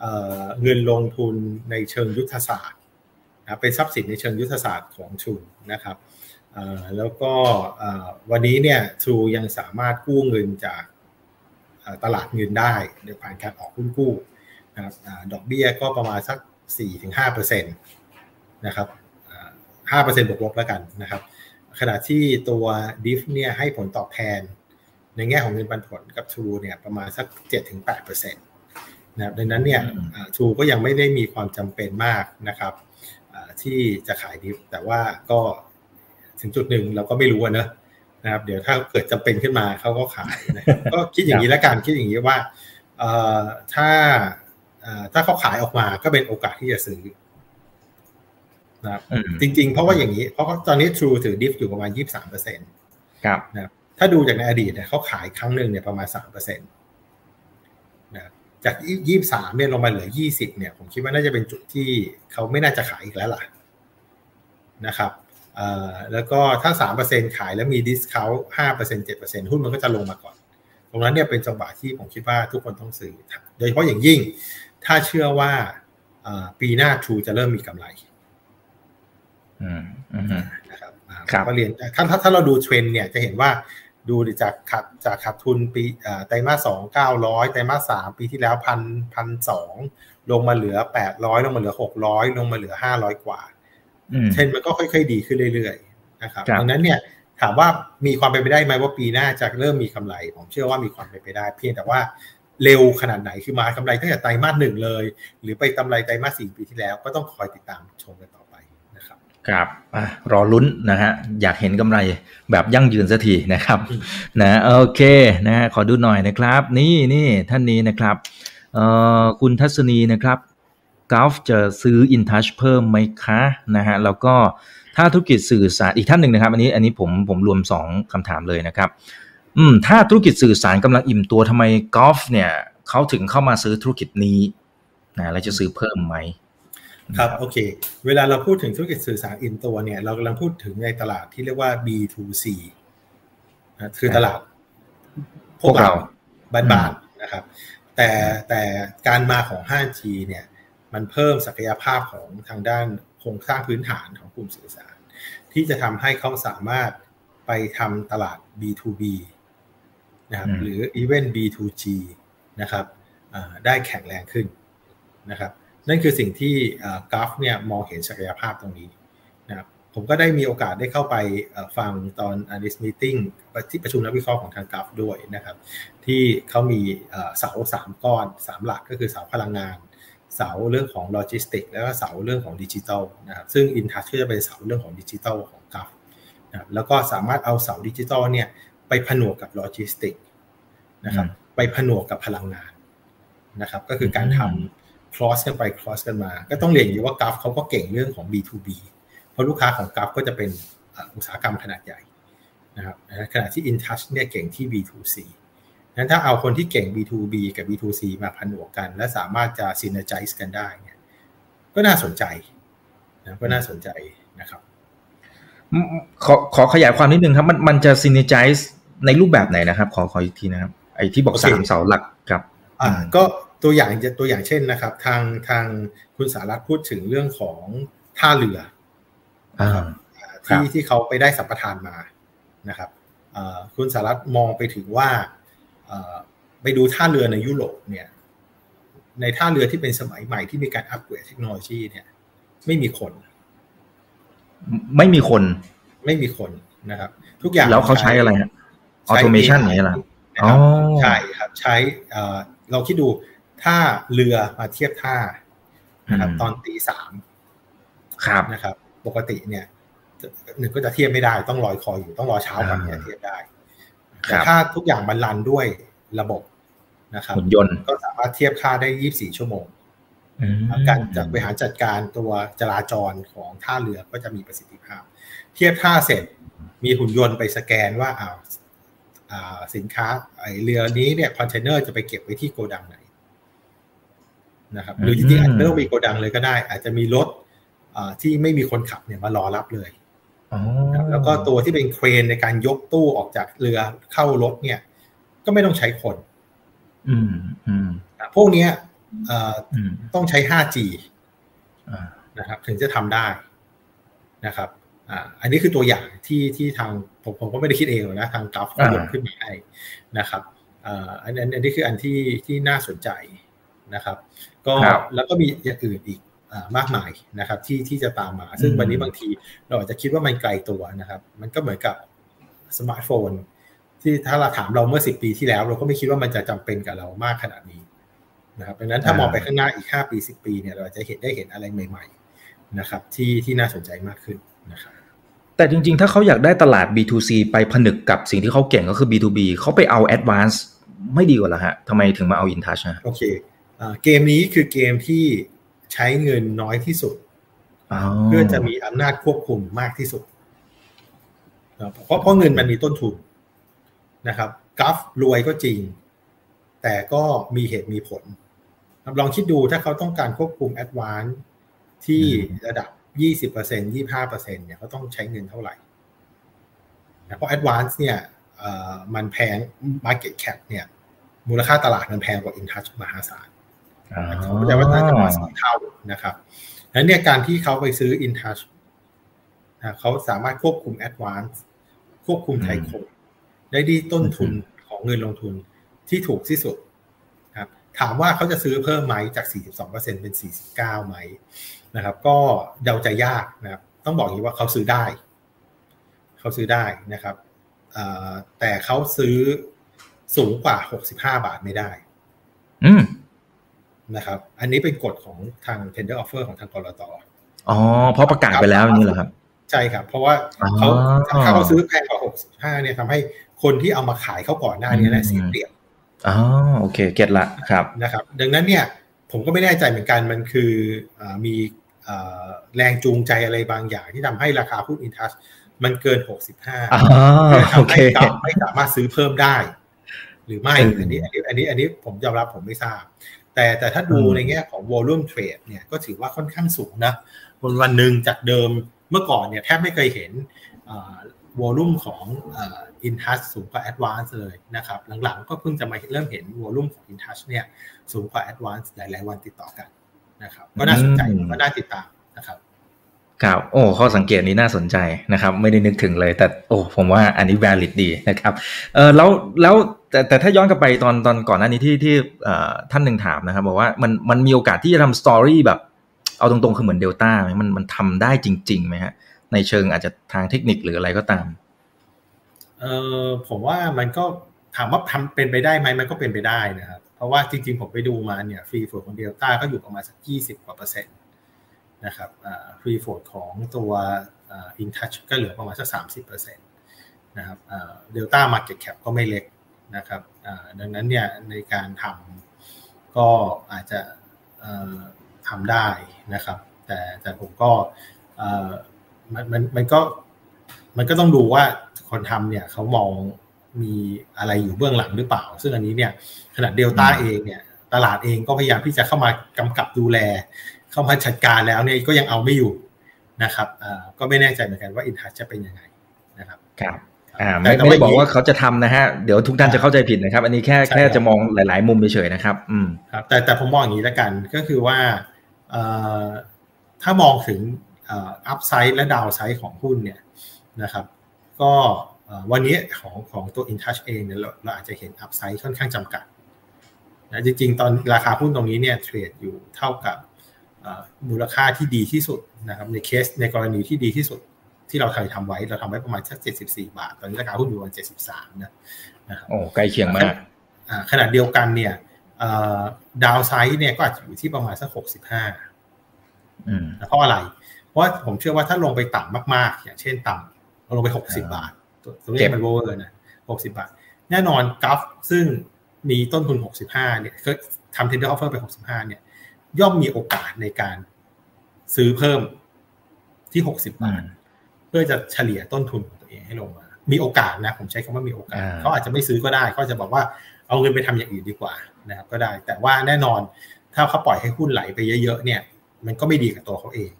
เอ่อเงินลงทุนในเชิงยุทธศาสตร์นะเป็นทรัพย์สินในเชิงยุทธศาสตร์ของ True นะครับเอ่อแล้วก็เอ่อวันนี้เนี่ย True ยังสามารถกู้เงินจากเอ่อตลาดเงินได้โดยผ่านการออกหุ้นกู้นะครับอ่า ดอกเบี้ยก็ประมาณสัก 4-5%นะครับห้าเปอร์เซ็นต์บวกลบแล้วกันนะครับ ขณะที่ตัวดิฟเนี่ยให้ผลตอบแทน ในแง่ของเงินปันผลกับ True เนี่ยประมาณสักเจ็ดถึงแปดเปอร์เซ็นต์นะครับดังนั้นเนี่ยทรูก็ยังไม่ได้มีความจำเป็นมากนะครับที่จะขายดิฟแต่ว่าก็ถึงจุดหนึ่งเราก็ไม่รู้นะนะครับ เดี๋ยวถ้าเกิดจำเป็นขึ้นมาเขาก็ขายนะก็คิดอย่างนี้แล้วกันคิดอย่างนี้ว่าถ้า ถ้าเขาขายออกมาก็เป็นโอกาสที่จะซื้อนะครับอืมจริง ๆ เพราะว่าอย่างนี้ เพราะว่าตอนนี้ True ถือดิฟอยู่ประมาณ 23เปอร์เซ็นต์ครับนะครับถ้าดูจากในอดีตเนี่ยเขาขายครั้งหนึ่งเนี่ยประมาณ3เปอร์เซ็นต์นะจาก23เนี่ยลงมาเหลือ 20เนี่ย ผมคิดว่าน่าจะเป็นจุดที่เขาไม่น่าจะขายอีกแล้วล่ะนะครับเอ่อแล้วก็ถ้า 3%ขายแล้วมี discount 5% 7%หุ้นมันก็จะลงมาก่อน ตรงนั้นเนี่ยเป็นจังหวะที่ผมคิดว่าทุกคนต้องซื้อ โดยเฉพาะอย่างยิ่ง ถ้าเชื่อว่าเอ่อปีหน้า True จะเริ่มมีกำไรอืมอืมนะครับอ่าครับก็เรียนถ้าถ้าถ้าเราดูเทรนด์เนี่ยจะเห็นว่าดูจากขาดจากขาดทุนปีเอ่อไตรมาสสองเก้าร้อยไตรมาสสามปีที่แล้วพันพันสองลงมาเหลือแปดร้อยลงมาเหลือหกร้อยลงมาเหลือห้าร้อยกว่าอืมเทรนด์มันก็ค่อยๆดีขึ้นเรื่อยๆนะครับครับดังนั้นเนี่ยถามว่ามีความเป็นไปได้ไหมว่าปีหน้าจะเริ่มมีกำไร ผมเชื่อว่ามีความเป็นไปได้ เพียงแต่ว่า เร็วขนาดไหนคือมากำไรตั้งแต่ไตรมาสหนึ่งเลย หรือไปกำไรไตรมาสสี่ปีที่แล้ว ก็ต้องคอยติดตามชมกันต่อไปนะครับครับอรอลุ้นนะฮะอยากเห็นกำไรแบบยั่งยืนสักทีนะครับนะโอเคนะขอดูหน่อยนะครับ นี่นี่ท่านนี้นะครับเอ่อคุณทัศนีนะครับกอล์ฟจะซื้อ InTouch เพิ่มไหมคะนะฮะแล้วก็ถ้าธุรกิจสื่อสารอีกท่านหนึ่งนะครับ อันนี้อันนี้ผมผมรวม 2คำถามเลยนะครับ อืมถ้าธุรกิจสื่อสารกำลังอิ่มตัวทำไมกอล์ฟเนี่ยเขาถึงเข้ามาซื้อธุรกิจนี้นะแล้วจะซื้อเพิ่มไหมครับโอเค เวลาเราพูดถึงธุรกิจสื่อสารอินตัวเนี่ยเรากำลังพูดถึงในตลาดที่เรียกว่า B2C นะคือตลาด พวกเราบ้านๆนะครับ แต่แต่การมาของ 5G เนี่ยมันเพิ่มศักยภาพของทางด้านโครงสร้างพื้นฐานของกลุ่มสื่อสาร ที่จะทำให้เขาสามารถไปทำตลาด B2B นะครับหรือ even B2G นะครับได้แข็งแรงขึ้นนะครับนั่นคือสิ่งที่ Gulf เนี่ยมองเห็นศักยภาพตรงนี้นะครับผมก็ได้มีโอกาสได้เข้าไปฟังตอน analyst meeting ที่ประชุมนักวิเคราะห์ของทาง Gulf ด้วยนะครับ ที่เขามีเสาสามก้อนสามหลักก็คือเสาพลังงาน เสาเรื่องของโลจิสติกส์แล้วก็เสาเรื่องของดิจิทัลนะครับซึ่ง InTouch ก็จะเป็นเสาเรื่องของดิจิทัลของ Gulfนะครับแล้วก็สามารถเอาเสาดิจิทัลเนี่ยไป ผนวกกับโลจิสติกนะครับ ไปผนวกกับพลังงานนะครับ ก็คือการทำ cross กันไป cross กันมา ก็ต้องเรียนอย่างว่ากราฟเขาก็เก่งเรื่องของ B2B เพราะลูกค้าของกราฟก็จะเป็นอุตสาหกรรมขนาดใหญ่นะครับขณะที่ InTouch เนี่ยเก่งที่ B2C นั้นถ้าเอาคนที่เก่ง B2B กับ B2C มาผนวกกัน และสามารถจะ synergize กันได้เนี่ยก็น่าสนใจนะก็น่าสนใจนะครับ ขอขอขยายความนิดนึงครับ มันมันจะ synergize ในรูปแบบไหนนะครับ ขอขออีกทีนะครับ ไอ้ที่บอกสามเสาหลักครับ อ่า ก็ตัวอย่างตัวอย่างเช่นนะครับ ทางทางคุณสารัตพูดถึงเรื่องของท่าเรือที่ที่เขาไปได้สัมปทานมานะครับคุณสารัตมองไปถึงว่าไปดูท่าเรือในยุโรปเนี่ย ในท่าเรือที่เป็นสมัยใหม่ที่มีการอัปเกรดเทคโนโลยีเนี่ย ไม่มีคน ไม่มีคน ไม่มีคนนะครับ ทุกอย่างแล้วเขาใช้อะไรฮะ automation ไหนล่ะใช่ครับใช้เราคิดดูถ้าเรือมาเทียบท่านะครับตอนตีสามครับนะครับ ปกติเนี่ยหนึ่งก็จะเทียบไม่ได้ต้องรอคอยอยู่ต้องรอเช้าก่อนเนี่ยเทียบได้แต่ถ้าทุกอย่างบรรลันด้วยระบบนะครับหุ่นยนต์ก็สามารถเทียบค่าได้ยี่สี่ชั่วโมงการจัดบริหารจัดการตัวจราจรของท่าเรือก็จะมีประสิทธิภาพ เทียบท่าเสร็จมีหุ่นยนต์ไปสแกนว่าอ้าว สินค้าไอเรือนี้เนี่ยคอนเทนเนอร์จะไปเก็บไว้ที่โกดังไหนนะครับหรือจริงๆอาจจะไม่ต้องมีโกดังเลยก็ได้ อาจจะมีรถที่ไม่มีคนขับเนี่ยมารอรับเลยแล้วก็ตัวที่เป็นเครนในการยกตู้ออกจากเรือเข้ารถเนี่ย ก็ไม่ต้องใช้คน อืมอืมพวกนี้ต้องใช้ 5G นะครับถึงจะทำได้นะครับ อ่าอันนี้คือตัวอย่างที่ที่ทางผมผมก็ไม่ได้คิดเองนะทางกราฟยกขึ้นมาให้นะครับอ่าอันนี้อันนี้คืออันที่ที่น่าสนใจนะครับ ก็แล้วก็มีอย่างอื่นอีกมากมายนะครับที่ที่จะตามมา ซึ่งวันนี้บางทีเราอาจจะคิดว่ามันไกลตัวนะครับ มันก็เหมือนกับสมาร์ทโฟน ที่ถ้าเราถามเราเมื่อสิปีที่แล้ว เราก็ไม่คิดว่ามันจะจำเป็นกับเรามากขนาดนี้นะครับดังนั้นถ้ามองไปข้างหน้าอีก 5 ปี 10 ปีเนี่ยเราจะเห็นได้เห็นอะไรใหม่ ๆ นะครับ ที่ที่น่าสนใจมากขึ้นนะครับ แต่จริงๆ ถ้าเขาอยากได้ตลาด B2C ไปผนึกกับสิ่งที่เขาเก่งก็คือ B2B เขาไปเอา Advance ไม่ดีกว่าละฮะทำไมถึงมาเอา InTouch นะโอเคเกมนี้คือเกมที่ใช้เงินน้อยที่สุด เพื่อจะมีอำนาจควบคุมมากที่สุด เพราะเพราะเงินมันมีต้นทุนนะครับกัฟรวยก็จริง แต่ก็มีเหตุมีผลลองคิดดูถ้าเขาต้องการควบคุมแอดวานที่ระดับ ยี่สิบเปอร์เซ็นยี่ห้าเปอร์เซ็นเนี่ยเขาต้องใช้เงินเท่าไหร่เพราะ Advance เนี่ยมันแพง Market Cap เนี่ยมูลค่าตลาดมันแพงกว่า InTouch มหาศาลเขาจะว่าน่าจะมาสองเท่านะครับแล้วเนี่ยการที่เขาไปซื้อ InTouch เขาสามารถควบคุม Advance ควบคุมไทยคมได้ดีต้นทุนของเงินลงทุนที่ถูกที่สุดครับถามว่าเขาจะซื้อเพิ่มไหมจาก 42%เป็น 49ไหม นะครับ ก็เดาใจยากนะครับ ต้องบอกอย่างนี้ว่าเขาซื้อได้ เขเขาซื้อได้นะครับแต่เขาซื้อสูงกว่า 65 บาทไม่ได้อืมนะครับ อันนี้เป็นกฎของทาง tender offer ของทางกรตอ๋อ เพราะประกาศไปแล้วนี่เหรอครับ ใช่ครับ เพราะว่าเขาถ้าเขาซื้อแพงกว่า 65 เนี่ยทำให้คนที่เอามาขายเขาก่อนหน้านี้นะเสียเปรียบอ๋อโอเค เก็ตละครับนะครับ ดังนั้นเนี่ย ผมก็ไม่แน่ใจเหมือนกันมันคืออมี แรงจูงใจอะไรบางอย่างที่ทำให้ราคาหุ้น InTouch มันเกิน 65ทำให้ไม่สามารถซื้อเพิ่มได้ หรือไม่อันนี้ อันนี้ อันนี้ อันนี้ผมยอมรับผมไม่ทราบ แต่แต่ถ้าดูในแง่ของ volume trade เนี่ยก็ถือว่าค่อนข้างสูงนะวันวันหนึ่งจากเดิมเมื่อก่อนเนี่ยแทบไม่เคยเห็น volume ของ InTouch สูงกว่า Advance เลยนะครับ หลังๆ ก็เพิ่งจะมาเริ่มเห็น volume ของ InTouch เนี่ยสูงกว่า Advance หลายๆวันติดต่อกัน นะครับก็น่าสนใจก็น่าติดตามนะครับครับโอ้ข้อสังเกตนี้น่าสนใจนะครับ ไม่ได้นึกถึงเลย แต่โอ้ผมว่าอันนี้ valid ดีนะครับเออแล้วแล้วแต่แต่ถ้าย้อนกลับไปตอนตอนก่อนหน้านี้ที่ที่ท่านหนึ่งถามนะครับบอกว่ามันมันมีโอกาสที่จะทำ story แบบ เอาตรงๆคือเหมือนเดลต้าไหมมันมันทำได้จริงๆไหมฮะในเชิงอาจจะทางเทคนิคหรืออะไรก็ตามเออผมว่ามันก็ถามว่าทำเป็นไปได้ไหมมันก็เป็นไปได้นะครับ เพราะว่าจริงๆ ผมไปดูมาเนี่ย free float ของเดลต้าก็อยู่ประมาณสักยี่สิบกว่าเปอร์เซ็นต์นะครับ free float ของตัว InTouch ก็เหลือประมาณสักสามสิบเปอร์เซ็นต์นะครับเดลต้า market cap ก็ไม่เล็กนะครับดังนั้นเนี่ยในการทำก็อาจจะทำได้นะครับ แต่แต่ผมก็มันมันมันก็มันก็ต้องดูว่าคนทำเนี่ยเขามอง มีอะไรอยู่เบื้องหลังหรือเปล่า ซึ่งอันนี้เนี่ยขนาดเดลต้าเองเนี่ย ตลาดเองก็พยายามที่จะเข้ามากำกับดูแล เข้ามาจัดการแล้วเนี่ยก็ยังเอาไม่อยู่นะครับก็ไม่แน่ใจเหมือนกันว่าอินทัชจะเป็นยังไงนะครับครับอ่าไม่ไม่ได้บอกว่าเขาจะทำนะฮะเดี๋ยวทุกท่านจะเข้าใจผิดนะครับ อันนี้แค่แค่จะมองหลาย ๆ มุมเฉยๆนะครับ อืมครับ แต่แต่ผมมองอย่างนี้แล้วกันก็คือว่าถ้ามองถึงอัพไซด์และดาวไซด์ของหุ้นเนี่ยนะครับ ก็ วันนี้ของของตัว InTouch เองเนี่ยเราเราอาจจะเห็นอัพไซด์ค่อนข้างจำกัดนะจริงๆ ตอนราคาหุ้นตรงนี้เนี่ยเทรดอยู่เท่ากับมูลค่าที่ดีที่สุดนะครับในเคสในกรณีที่ดีที่สุดที่เราเคยทำไว้เราทำไว้ประมาณสักเจ็ดสิบสี่บาท ตอนนี้ราคาหุ้นอยู่ประมาณเจ็ดสิบสามนะนะครับโอ้ใกล้เคียงมากขนาดเดียวกันเนี่ยdownside เนี่ยก็อาจจะอยู่ที่ประมาณสักหกสิบห้าเพราะอะไร เพราะผมเชื่อว่าถ้าลงไปต่ำมากๆ อย่างเช่นต่ำลงไปหกสิบบาท ตัวเลขมันโวเลยนะหกสิบบาท แน่นอน Gulf ซึ่งมีต้นทุนหกสิบห้าเนี่ยก็ทำ tender offer ไปหกสิบห้าเนี่ย ย่อมมีโอกาสในการซื้อเพิ่มที่หกสิบบาท เพื่อจะเฉลี่ยต้นทุนของตัวเองให้ลงมา มีโอกาสนะ ผมใช้คำว่ามีโอกาสเขาอาจจะไม่ซื้อก็ได้เขาจะบอกว่าเอาเงินไปทำอย่างอื่นดีกว่านะครับก็ได้ แต่ว่าแน่นอนถ้าเขาปล่อยให้หุ้นไหลไปเยอะๆเนี่ย มันก็ไม่ดีกับตัวเขาเอง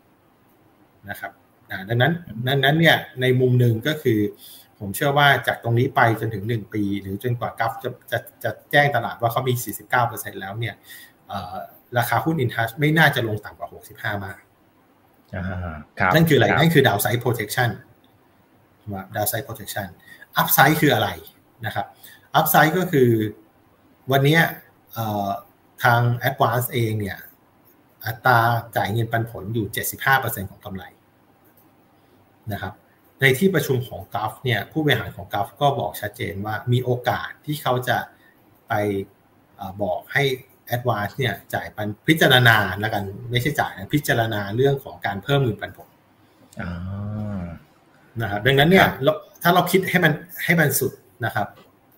นะครับดังนั้นนั้นนั้นเนี่ยในมุมหนึ่งก็คือ ผมเชื่อว่าจากตรงนี้ไปจนถึง 1 ปี หรือจนกว่ากัฟจะจะจะแจ้งตลาดว่าเขามี 49%แล้วเนี่ยราคาหุ้นอินทัชไม่น่าจะลงต่ำกว่า 65 มากนั่นคืออะไรนั่นคือดาวไซด์โปรเทคชันdownside protection upside คืออะไรนะครับ upside ก็คือวันนี้ทาง Advance เองเนี่ยอัตราจ่ายเงินปันผลอยู่ 75%ของกำไรนะครับ ในที่ประชุมของ Gulf เนี่ยผู้บริหารของ Gulf ก็บอกชัดเจนว่ามีโอกาสที่เขาจะไปบอกให้ Advance เนี่ยจ่ายปันพิจารณาแล้วกันไม่ใช่จ่ายนะพิจารณาเรื่องของการเพิ่มเงินปันผลนะครับดังนั้นเนี่ยถ้าเราคิดให้มันให้มันสุดนะครับ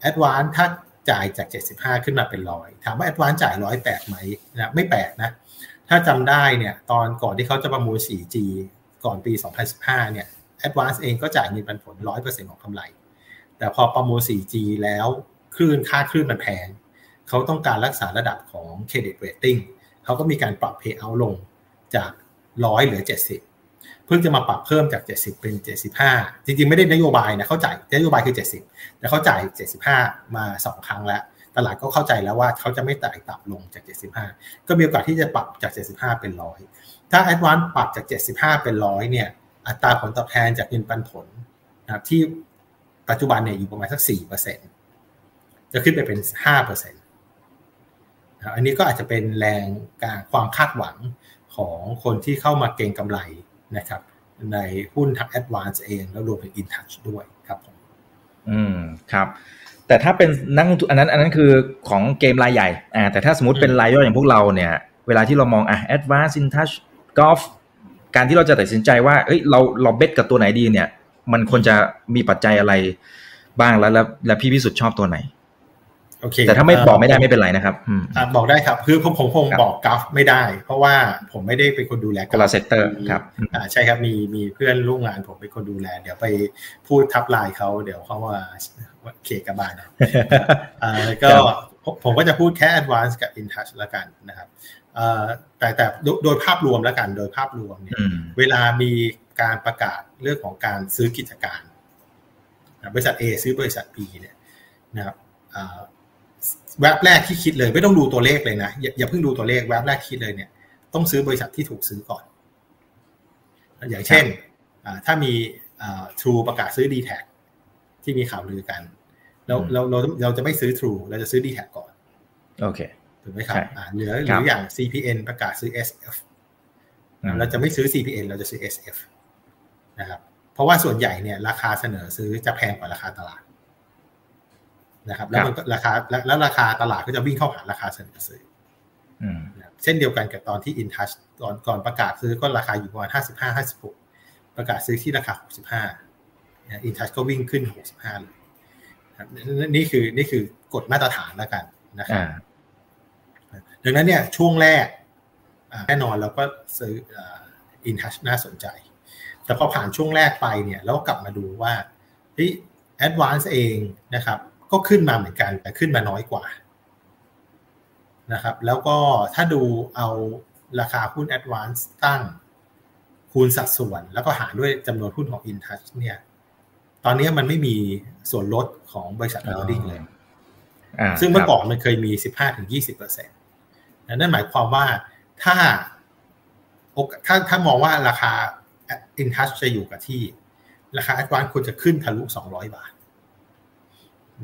Advance ถ้าจ่ายจาก 75 ขึ้นมาเป็นร้อยถามว่า Advance จ่ายร้อยแปลกไหมนะไม่แปลกนะ ถ้าจำได้เนี่ยตอนก่อนที่เขาจะประมูล 4G ก่อนปี 2015 เนี่ย Advance เองก็จ่ายเงินปันผล 100%ของกำไร แต่พอประมูล 4G แล้วคลื่นค่าคลื่นมันแพง เขาต้องการรักษาระดับของเครดิตเรตติ้งเขาก็มีการปรับ payout ลงจาก 100 เหลือ 70 เพิ่งจะมาปรับเพิ่มจาก 70 เป็น 75 จริงๆ ไม่ได้นโยบายนะเขาจ่ายนโยบายคือ 70 แต่เขาจ่าย 75 มา 2 ครั้งแล้วตลาดก็เข้าใจแล้วว่าเขาจะไม่ไต่ต่ำลงจาก 75 ก็มีโอกาสที่จะปรับจาก 75 เป็นร้อยถ้าแอดวานปรับจาก 75 เป็นร้อยเนี่ย อัตราผลตอบแทนจากเงินปันผลนะครับที่ปัจจุบันเนี่ยอยู่ประมาณสัก4%จะขึ้นไปเป็น5%นะอันนี้ก็อาจจะเป็นแรงการความคาดหวังของคนที่เข้ามาเก็งกำไรนะครับ ในหุ้นทาง Advance เอง แล้วรวมถึง InTouch ด้วยครับผมอืมครับ แต่ถ้าเป็นนักลงทุนอันนั้น อันนั้นคือของเกมรายใหญ่อ่าแต่ถ้าสมมติเป็นรายย่อยอย่างพวกเราเนี่ย เวลาที่เรามองอะ Advance InTouch Golf การที่เราจะตัดสินใจว่าเอ้ยเราเราเบ็ดกับตัวไหนดีเนี่ย มันควรจะมีปัจจัยอะไรบ้างแล้วแล้วแล้วพี่พิสุทธิ์ชอบตัวไหนโอเคแต่ถ้าไม่บอกไม่ได้ไม่เป็นไรนะครับอบอกได้ครับคือผมผมคงบอกกราฟไม่ได้ เพราะว่าผมไม่ได้เป็นคนดูแลกราเซเตอร์ครับอ่าใช่ครับมีมีเพื่อนร่วมงานผมเป็นคนดูแล เดี๋ยวไปพูดทับลายเขาเดี๋ยวเขาว่าเคกบาลอ่าก็ผมก็จะพูดแค่ advance กับ intouch แล้วกันนะครับ แต่แต่โดยภาพรวมแล้วกันโดยภาพรวมเนี่ยเวลามีการประกาศเรื่องของการซื้อกิจการบริษัท A ซื้อบริษัท B เนี่ยนะครับแวบแรกที่คิดเลยไม่ต้องดูตัวเลขเลยนะอย่าอย่าเพิ่งดูตัวเลขแวบแรกคิดเลยเนี่ย ต้องซื้อบริษัทที่ถูกซื้อก่อน อย่างเช่นถ้ามี True ประกาศซื้อ d t แทที่มีข่าวลือกันเราเราเราเราจะไม่ซื้อ True เราจะซื้อ d t แทก่อน โอเค ถูกไหมครับหรือหรืออย่าง CPN ประกาศซื้อ SF เราจะไม่ซื้อ CPN เราจะซื้อ SF นะครับ เพราะว่าส่วนใหญ่เนี่ยราคาเสนอซื้อจะแพงกว่าราคาตลาดนะครับแล้วมันราคาแล้วราคาตลาดก็จะวิ่งเข้าหาราคาเสนอซื้อเช่นเดียวกันกับตอนที่ InTouch ก่อนก่อนประกาศซื้อก็ราคาอยู่ประมาณห้าสิบห้าห้าสิบหกประกาศซื้อที่ราคาหกสิบห้าอินทัชก็วิ่งขึ้นหกสิบห้าเลยนี่คือนี่คือกฎมาตรฐานแล้วกันนะครับ ดังนั้นเนี่ยช่วงแรกแน่นอนเราก็ซื้อ InTouch น่าสนใจ แต่พอผ่านช่วงแรกไปเนี่ยแล้วกลับมาดูว่าเฮ้ย Advance เองนะครับก็ขึ้นมาเหมือนกันแต่ขึ้นมาน้อยกว่านะครับแล้วก็ถ้าดูเอาราคาหุ้น Advance ตั้งคูณสัดส่วน แล้วก็หารด้วยจำนวนหุ้นของ InTouch เนี่ยตอนนี้มันไม่มีส่วนลดของบริษัทโฮลดิ้งเลย ซึ่งเมื่อก่อนมันเคยมี 15-20% นั่นหมายความว่าถ้าถ้าถ้ามองว่าราคา InTouch จะอยู่กับที่ ราคา Advance ควรจะขึ้นทะลุ 200 บาท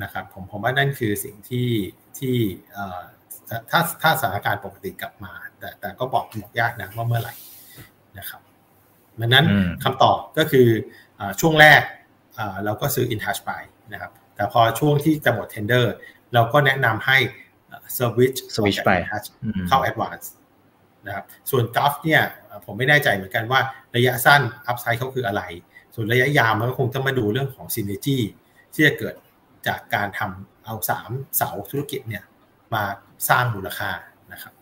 นะครับผมผมว่านั่นคือสิ่งที่ที่ถ้าถ้าสถานการณ์ปกติกลับมา แต่แต่ก็บอกบอกยากนะว่าเมื่อไหร่นะครับดังนั้นคำตอบก็คือช่วงแรกเราก็ซื้อ InTouch ไปนะครับแต่พอช่วงที่จะหมด tender เราก็แนะนำให้ switch switch ไปเข้า advance นะครับส่วนกราฟเนี่ยผมไม่แน่ใจเหมือนกันว่าระยะสั้น upside เขาคืออะไร ส่วนระยะยาวมันก็คงจะมาดูเรื่องของ synergy ที่จะเกิดจากการทำเอาสามเสาธุรกิจเนี่ยมาสร้างมูลค่านะครับ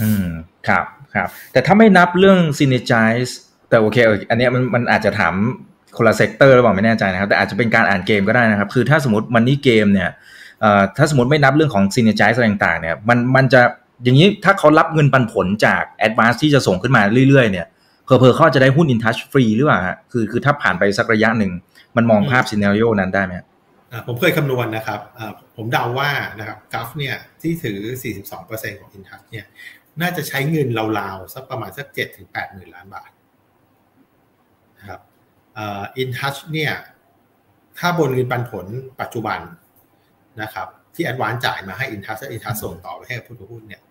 อืมครับครับ แต่ถ้าไม่นับเรื่อง synergize แต่โอเค อันนี้มันมันอาจจะถามคนละ sector หรือเปล่าไม่แน่ใจนะครับ แต่อาจจะเป็นการอ่านเกมก็ได้นะครับ คือถ้าสมมติ money game เนี่ยเอ่อ ถ้าสมมติไม่นับเรื่องของ synergize อะไรต่างๆเนี่ยมันมันจะอย่างนี้ถ้าเขารับเงินปันผลจาก Advance ที่จะส่งขึ้นมาเรื่อยๆเนี่ยเผลอเผลอเขาจะได้หุ้น InTouch ฟรีหรือเปล่าคือคือถ้าผ่านไปสักระยะหนึ่ง มันมองภาพ scenario นั้นได้ไหมผมเคยคำนวณนะครับผมเดาว่านะครับกราฟเนี่ยที่ถือ 42%ของอินทัชเนี่ยน่าจะใช้เงินราวๆสักประมาณสัก7ถึง8หมื่นล้านบาทนะครับอินทัชเนี่ยถ้าบนเงินปันผลปัจจุบัน นะครับที่แอดวานจ่ายมาให้อินทัชและอินทัชส่งต่อไปให้ผู้ถือหุ้นเนี่ย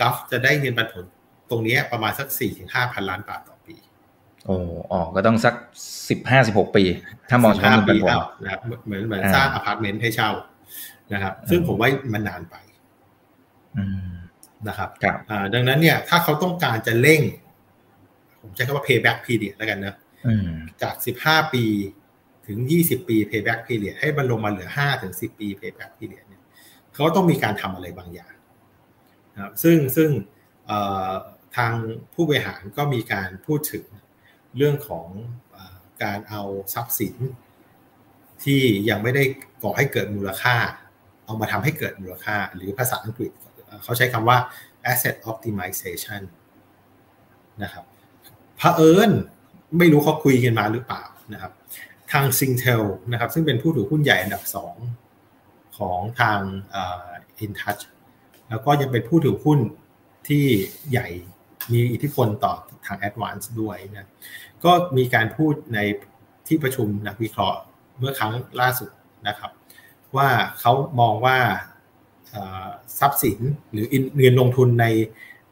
กราฟจะได้เงินปันผลตรงนี้ประมาณสัก4ถึง5พันล้านบาทต่อปี โอ้ออก็ต้องสักสิบห้าสิบหกปี ถ้ามองเฉพาะเงินปันผลนะครับเหมือนเหมือนสร้างอพาร์ตเมนต์ให้เช่านะครับ ซึ่งผมว่ามันนานไปนะครับดังนั้นเนี่ย ถ้าเขาต้องการจะเร่ง ผมใช้คำว่า payback period แล้วกันนะจากสิบห้าปี ถึงยี่สิบปี payback period ให้มันลงมาเหลือห้าถึงสิบปี payback period เนี่ยเขาต้องมีการทำอะไรบางอย่างนะครับซึ่งซึ่งทางผู้บริหารก็มีการพูดถึงเรื่องของอการเอาทรัพย์สิน ที่ยังไม่ได้ก่อให้เกิดมูลค่า เอามาทำให้เกิดมูลค่า หรือภาษาอังกฤษเขาใช้คำว่า asset optimization นะครับเผอิญไม่รู้เขาคุยกันมาหรือเปล่านะครับ ทาง Singtel นะครับซึ่งเป็นผู้ถือหุ้นใหญ่อันดับสองของทาง InTouch แล้วก็ยังเป็นผู้ถือหุ้นที่ใหญ่มีอิทธิพลต่อทาง Advance ด้วยนะก็มีการพูดในที่ประชุมนักวิเคราะห์เมื่อครั้งล่าสุดนะครับ ว่าเขามองว่าทรัพย์สินหรือเงินลงทุนใน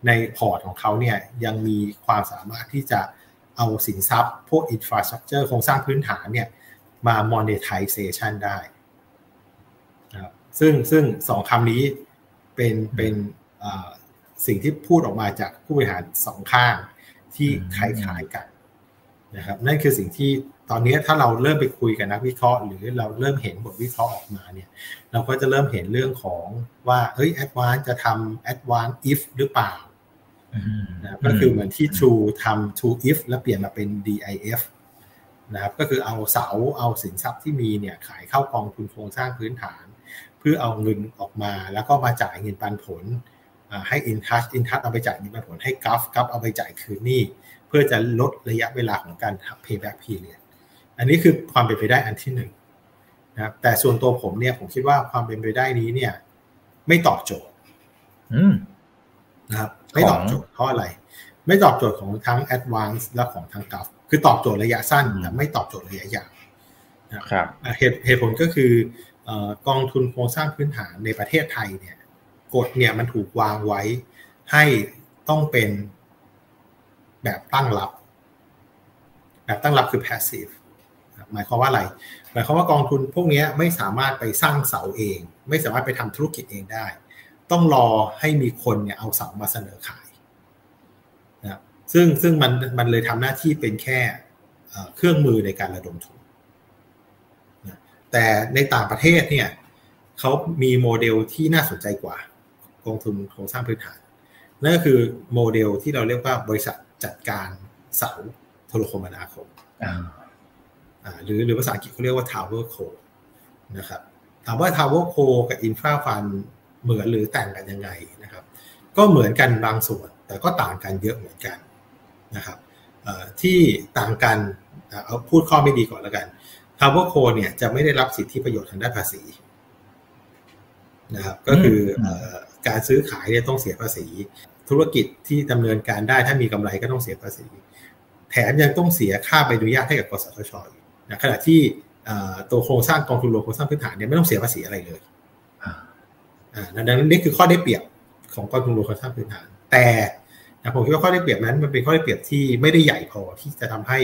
ในพอร์ตของเขาเนี่ยยังมีความสามารถที่จะ เอาสินทรัพย์ พวก infrastructure โครงสร้างพื้นฐานเนี่ยมา monetization ได้นะครับซึ่งซึ่งสองคำนี้เป็นเป็นสิ่งที่พูดออกมาจากผู้บริหารสองข้างที่คล้ายๆกันนะครับนั่นคือสิ่งที่ตอนนี้ถ้าเราเริ่มไปคุยกับนักวิเคราะห์ หรือเราเริ่มเห็นบทวิเคราะห์ออกมาเนี่ยเราก็จะเริ่มเห็นเรื่องของว่าเฮ้ย advance จะทำ advance if หรือเปล่า นะก็คือเหมือนที่ True ทำ True if แล้วเปลี่ยนมาเป็น DIF นะครับก็คือเอาเสาเอาสินทรัพย์ที่มีเนี่ยขายเข้ากองทุนโครงสร้างพื้นฐาน เพื่อเอาเงินออกมาแล้วก็มาจ่ายเงินปันผลให้อินทัชอินทัชเอาไปจ่ายเงินปันผลให้กัฟกัฟเอาไปจ่ายคืนนี่เพื่อจะลดระยะเวลาของการ payback period อันนี้คือความเป็นไปได้อันที่หนึ่งนะครับแต่ส่วนตัวผมเนี่ยผมคิดว่าความเป็นไปได้นี้เนี่ย ไม่ตอบโจทย์ นะครับไม่ตอบโจทย์เพราะอะไร ไม่ตอบโจทย์ของทั้ง advance และของทางกัฟคือตอบโจทย์ระยะสั้นแต่ไม่ตอบโจทย์ระยะยาวนะครับเหตุเหตุผลก็คือกองทุนโครงสร้างพื้นฐานในประเทศไทยเนี่ยกฎเนี่ยมันถูกวางไว้ให้ต้องเป็นแบบตั้งรับ แบบตั้งรับคือ passive หมายความว่าอะไร หมายความว่ากองทุนพวกนี้ไม่สามารถไปสร้างเสาเอง ไม่สามารถไปทำธุรกิจเองได้ ต้องรอให้มีคนเนี่ยเอาเสามาเสนอขายนะซึ่งซึ่งมันมันเลยทำหน้าที่เป็นแค่เครื่องมือในการระดมทุนนะแต่ในต่างประเทศเนี่ยเขามีโมเดลที่น่าสนใจกว่ากองทุนโครงสร้างพื้นฐานนั่นก็คือโมเดลที่เราเรียกว่าบริษัทจัดการเสาโทรคมนาคมหรือหรือภาษาอังกฤษเขาเรียกว่า Tower Co นะครับถามว่า Tower Co กับ Infra Fund เหมือนหรือแต่งกันยังไงนะครับ ก็เหมือนกันบางส่วน แต่ก็ต่างกันเยอะเหมือนกันนะครับที่ต่างกันเอาพูดข้อไม่ดีก่อนแล้วกัน Tower Co เนี่ยจะไม่ได้รับสิทธิประโยชน์ทางด้านภาษีนะครับก็คือการซื้อขายเนี่ยต้องเสียภาษี ธุรกิจที่ดำเนินการได้ถ้ามีกำไรก็ต้องเสียภาษี แถมยังต้องเสียค่าใบอนุญาตให้กับกสทชนะขณะที่ตัวโครงสร้างกองทุนรวมโครงสร้างพื้นฐานเนี่ยไม่ต้องเสียภาษีอะไรเลย ดังนั้นนี่คือข้อได้เปรียบของกองทุนรวมโครงสร้างพื้นฐาน แต่ผมคิดว่าข้อได้เปรียบนั้นมันเป็นข้อได้เปรียบที่ไม่ได้ใหญ่พอที่จะทำให้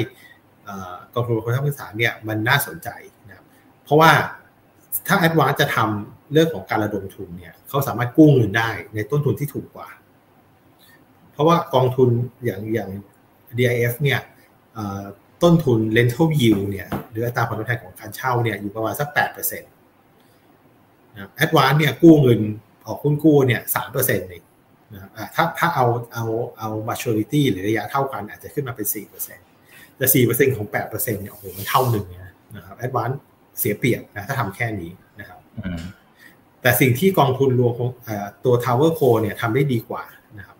กองทุนรวมโครงสร้างพื้นฐานเนี่ยมันน่าสนใจนะครับเพราะว่าถ้าแอดวานจะทำเรื่องของการระดมทุนเนี่ยเขาสามารถกู้เงินได้ในต้นทุนที่ถูกกว่า เพราะว่ากองทุนอย่างอย่าง DIF เนี่ยต้นทุน rental yield เนี่ยหรืออัตราผลตอบแทนของการเช่าเนี่ยอยู่ประมาณสักแปดเปอร์เซ็นต์นะ Advance เนี่ยกู้เงินออกหุ้นกู้เนี่ยสามเปอร์เซ็นต์เองนะถ้าถ้าเอาเอาเอา maturity หรือระยะเท่ากันอาจจะขึ้นมาเป็นสี่เปอร์เซ็นต์แต่สี่เปอร์เซ็นต์ของแปดเปอร์เซ็นต์เนี่ยโอ้โหมันเท่าหนึ่งนะครับ Advance เสียเปรียบนะถ้าทำแค่นี้นะครับแต่สิ่งที่กองทุนรวมตัว Tower Co เนี่ยทำได้ดีกว่านะครับ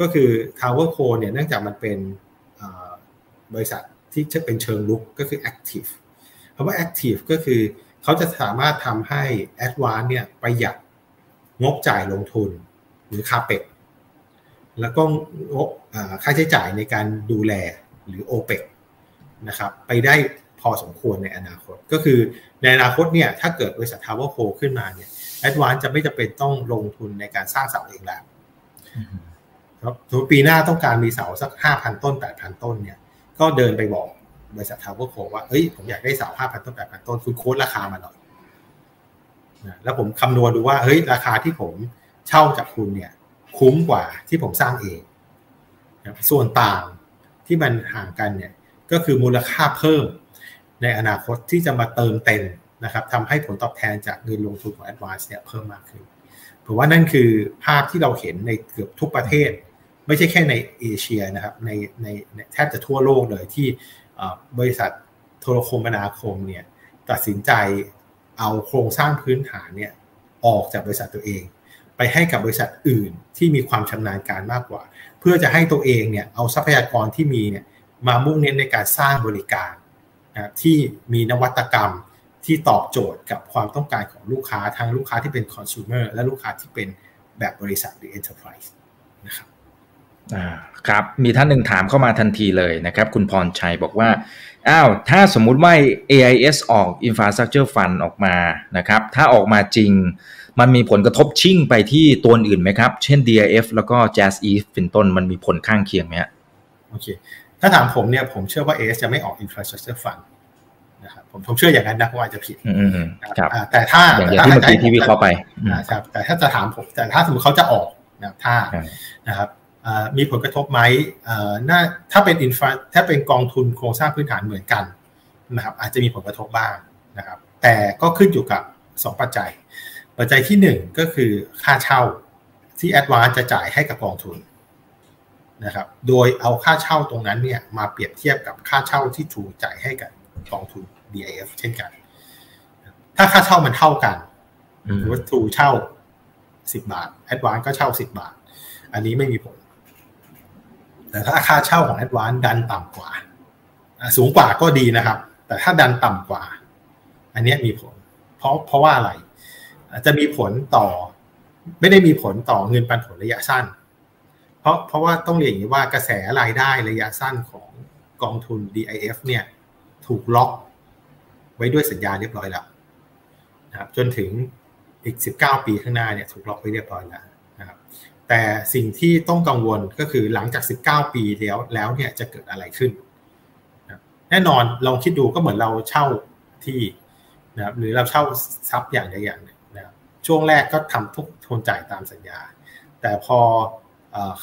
ก็คือ Tower Co เนี่ยเนื่องจากมันเป็นบริษัทที่จะเป็นเชิงลุกก็คือ active คำว่า active ก็คือ เขาจะสามารถทำให้ advance เนี่ยประหยัดงบจ่ายลงทุนหรือคาเปกแล้วก็งบค่าใช้จ่ายในการดูแลหรือ OPEX นะครับไปได้พอสมควรในอนาคต ก็คือในอนาคตเนี่ยถ้าเกิดบริษัท Tower Co ขึ้นมาเนี่ย Advance จะไม่จำเป็นต้องลงทุนในการสร้างเสาเองแล้วครับสมมติปีหน้าต้องการมีเสาสักห้าพันต้นแปดพันต้นเนี่ยก็เดินไปบอก บริษัท Tower Co ว่าเอ้ยผมอยากได้เสาห้าพันต้นแปดพันต้นคุณ quote ราคามาหน่อยนะแล้วผมคำนวณดูว่าเฮ้ยราคาที่ผมเช่าจากคุณเนี่ย คุ้มกว่าที่ผมสร้างเองนะส่วนต่างที่มันห่างกันเนี่ยก็คือมูลค่าเพิ่มในอนาคตที่จะมาเติมเต็มนะครับทำให้ผลตอบแทนจากเงินลงทุนของ Advance เนี่ยเพิ่มมากขึ้นผมว่านั่นคือภาพที่เราเห็นในเกือบทุกประเทศ ไม่ใช่แค่ในเอเชียนะครับในในแทบจะทั่วโลกเลยที่ บริษัทโทรคมนาคมเนี่ยตัดสินใจเอาโครงสร้างพื้นฐานเนี่ยออกจากบริษัทตัวเอง ไปให้กับบริษัทอื่นที่มีความชำนาญการมากกว่า เพื่อจะให้ตัวเองเนี่ยเอาทรัพยากรที่มีเนี่ยมามุ่งเน้นในการสร้างบริการนะที่มีนวัตกรรมที่ตอบโจทย์กับความต้องการของลูกค้าทั้งลูกค้าที่เป็นคอน sumer และลูกค้าที่เป็นแบบบริษัทหรือ enterprise นะครับ ครับมีท่านหนึ่งถามเข้ามาทันทีเลยนะครับ คุณพรชัยบอกว่าอ้าวถ้าสมมุติว่า AIS ออก Infrastructure Fund ออกมานะครับ ถ้าออกมาจริง มันมีผลกระทบชิ่งไปที่ตัวอื่นไหมครับ เช่น DIF แล้วก็ Jazz Eve เป็นต้นมันมีผลข้างเคียงไหมโอเคถถ้าถามผมเนี่ยผมเชื่อว่าเอสจะไม่ออก infrastructure fund นะครับผมผมเชื่ออย่างนั้นนะผมอาจจะผิดอืมครับแต่ถ้าอย่างที่เมื่อกี้ที่วิเคราะห์ไปครับแต่ถ้าจะถามผมแต่ถ้าสมมติเขาจะออกนะถ้านะครับ มีผลกระทบไหมน่าถ้าเป็นอินฟาถ้าเป็นกองทุนโครงสร้างพื้นฐานเหมือนกันนะครับอาจจะมีผลกระทบบ้างนะครับ แต่ก็ขึ้นอยู่กับ 2 ปัจจัย ปัจจัยที่ 1 ก็คือค่าเช่าที่แอดวานจะจ่ายให้กับกองทุนนะครับ โดยเอาค่าเช่าตรงนั้นเนี่ยมาเปรียบเทียบกับค่าเช่าที่ถูกจ่ายให้กับกองทุน DIF เช่นกัน ถ้าค่าเช่ามันเท่ากันหรือว่าทูเช่า10บาทแอดวานก็เช่า10บาท อันนี้ไม่มีผล แต่ถ้าค่าเช่าของแอดวานดันต่ำกว่า สูงกว่าก็ดีนะครับ แต่ถ้าดันต่ำกว่า อันนี้มีผล เพราะเพราะว่าอะไร จะมีผลต่อ ไม่ได้มีผลต่อเงินปันผลระยะสั้น เพราะเพราะว่าต้องเรียนอย่างนี้ว่ากระแสรายได้ระยะสั้นของกองทุน DIF เนี่ย ถูกล็อก ไว้ด้วยสัญญาเรียบร้อยแล้วนะครับจนถึงอีก 19 ปีข้างหน้าเนี่ยถูกล็อกไว้เรียบร้อยแล้ว แต่สิ่งที่ต้องกังวลก็คือหลังจาก 19 ปีแล้วแล้วเนี่ยจะเกิดอะไรขึ้น แน่นอนลองคิดดูก็เหมือนเราเช่าที่นะครับหรือเราเช่าทรัพย์อย่างใดอย่างหนึ่งนะครับช่วงแรกก็ทำทุกทนจ่ายตามสัญญา แต่พอ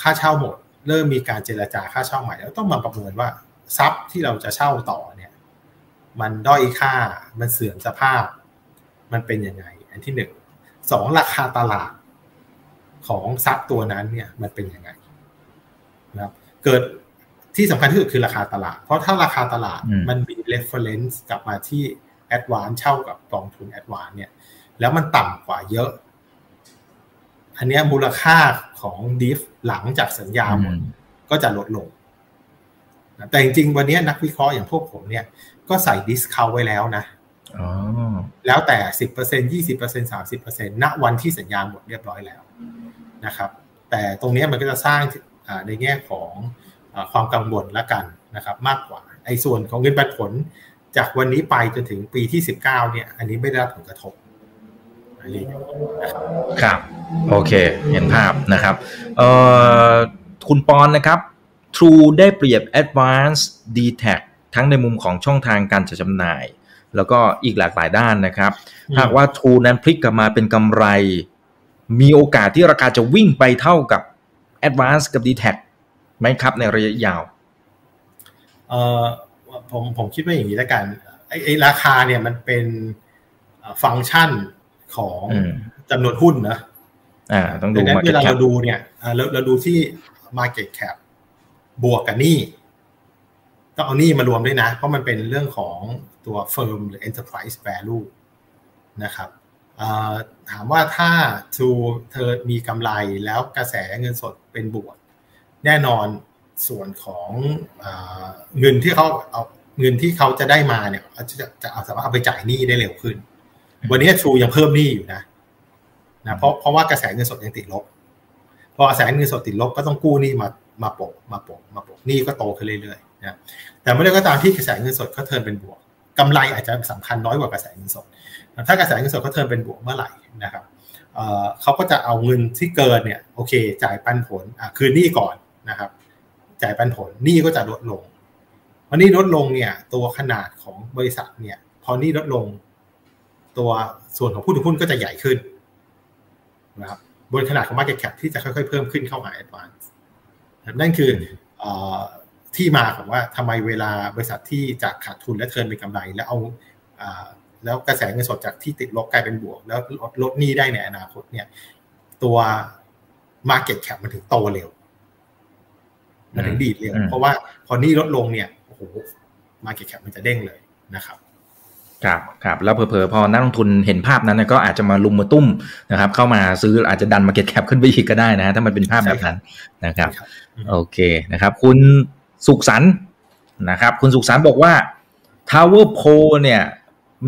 ค่าเช่าหมด เริ่มมีการเจรจาค่าเช่าใหม่ แล้วต้องมาประเมินว่าทรัพย์ที่เราจะเช่าต่อเนี่ยมันด้อยค่ามันเสื่อมสภาพ มันเป็นยังไง อันที่หนึ่งสองราคาตลาด ของทรัพย์ตัวนั้นเนี่ยมันเป็นยังไงนะครับเกิดที่สำคัญที่สุดคือราคาตลาด เพราะถ้าราคาตลาดมันมี reference กลับมาที่ advance เช่ากับกองทุน advance เนี่ย แล้วมันต่ำกว่าเยอะ อันนี้มูลค่าของดิฟหลังจากสัญญาหมดก็จะลดลง แต่จริงๆ วันนี้นักวิเคราะห์อย่างพวกผมเนี่ย ก็ใส่ดิสคาวไว้แล้วนะ แล้วแต่สิบเปอร์เซ็นยี่สิบเปอร์เซ็นสามสิบเปอร์เซ็นณวันที่สัญญาหมดเรียบร้อยแล้วนะครับ แต่ตรงนี้มันก็จะสร้างในแง่ของความกังวลละกันนะครับ มากกว่าไอ้ส่วนของเงินปันผล จากวันนี้ไปจนถึงปีที่สิบเก้าเนี่ย อันนี้ไม่ได้รับผลกระทบอันนี้นะครับครับ โอเค เห็นภาพนะครับเอ่อคุณปอนนะครับ True ได้เปรียบ Advance d t a c ทั้งในมุมของช่องทางการจัดจำหน่าย แล้วก็อีกหลากหลายด้านนะครับ หากว่า True นั้นพลิกกลับมาเป็นกำไร มีโอกาสที่ราคาจะวิ่งไปเท่ากับ Advance กับ d t a c ไหมครับในระยะยาวเออผมผมคิดว่าอย่างนี้แล้วกันไอ้ไอราคาเนี่ยมันเป็นฟังก์ชันของจำนวนหุ้นนะอ่าต้องดูเวลาเราดูเนี่ยเราเราดูที่ Market Cap บวกกับหนี้ ต้องเอาหนี้มารวมด้วยนะ เพราะมันเป็นเรื่องของตัว firm หรือ enterprise value นะครับถามว่าถ้า True เธอมีกำไรแล้วกระแสเงินสดเป็นบวก แน่นอนส่วนของเงินที่เขาเอาเงินที่เขาจะได้มาเนี่ยจะจะเอาสามารถเอาไปจ่ายหนี้ได้เร็วขึ้น วันนี้ True ยังเพิ่มหนี้อยู่นะนะเพราะเพราะว่ากระแสเงินสดยังติดลบ พอกระแสเงินสดติดลบก็ต้องกู้หนี้มามาโปะมาโปะมาโปะหนี้ก็โตขึ้นเรื่อยๆ นะแต่เมื่อไรก็ตามที่กระแสเงินสดเขาเทินเป็นบวกกำไรอาจจะสำคัญน้อยกว่ากระแสเงินสด ถ้ากระแสเงินสดเขาเทินเป็นบวกเมื่อไหร่นะครับเขาก็จะเอาเงินที่เกินเนี่ยโอเค จ่ายปันผลคืนหนี้ก่อนนะครับ จ่ายปันผลหนี้ก็จะลดลงวันนี้ลดลงเนี่ย ตัวขนาดของบริษัทเนี่ย พอหนี้ลดลง ตัวส่วนของผู้ถือหุ้นก็จะใหญ่ขึ้นนะครับบนขนาดของ market cap ที่จะค่อยๆเพิ่มขึ้นเข้ามา advance นั่นคือ ที่มาของว่าทำไมเวลาบริษัทที่จากขาดทุนและเทินเป็นกำไร แล้วเอาแล้วกระแสเงินสดจากที่ติดลบกลายเป็นบวก แล้วลดลดหนี้ได้ในอนาคตเนี่ย ตัว Market Cap มันถึงโตเร็ว มันถึงดีดเร็ว เพราะว่าพอหนี้ลดลงเนี่ยโอ้โห Market Cap มันจะเด้งเลยนะครับครับครับแล้วเผลอๆพอนักลงทุนเห็นภาพนั้นก็อาจจะมาลุมมาตุ้มนะครับ เข้ามาซื้ออาจจะดันมาเก็ตแคปขึ้นไปอีกก็ได้นะถ้ามันเป็นภาพแบบนั้นนะครับ โอเคนะครับ คุณ สุขสันนะครับ คุณสุขสันบอกว่า Tower p o เนี่ย